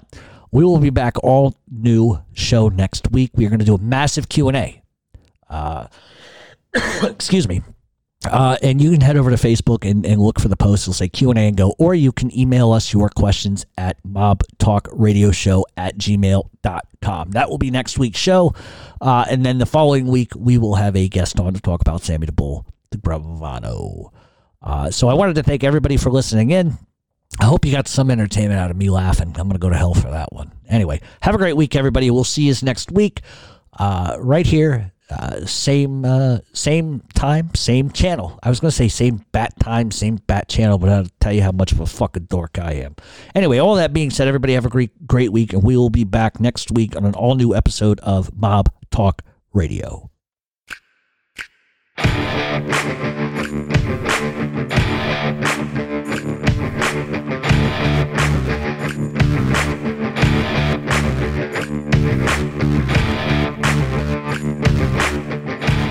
we will be back all new show next week. We are going to do a massive Q and A. Uh, excuse me. Uh, and you can head over to Facebook and, and look for the post. It'll say Q&A and go. Or you can email us your questions at mobtalkradioshow at gmail.com. That will be next week's show. Uh, and then the following week, we will have a guest on to talk about Sammy the Bull, the Gravano. Uh, so I wanted to thank everybody for listening in. I hope you got some entertainment out of me laughing. I'm going to go to hell for that one. Anyway, have a great week, everybody. We'll see you next week uh, right here uh, same uh, same time, same channel. I was gonna say same bat time, same bat channel, but I'll tell you how much of a fucking dork I am. Anyway, all that being said, everybody have a great great week, and we will be back next week on an all new episode of Mob Talk Radio.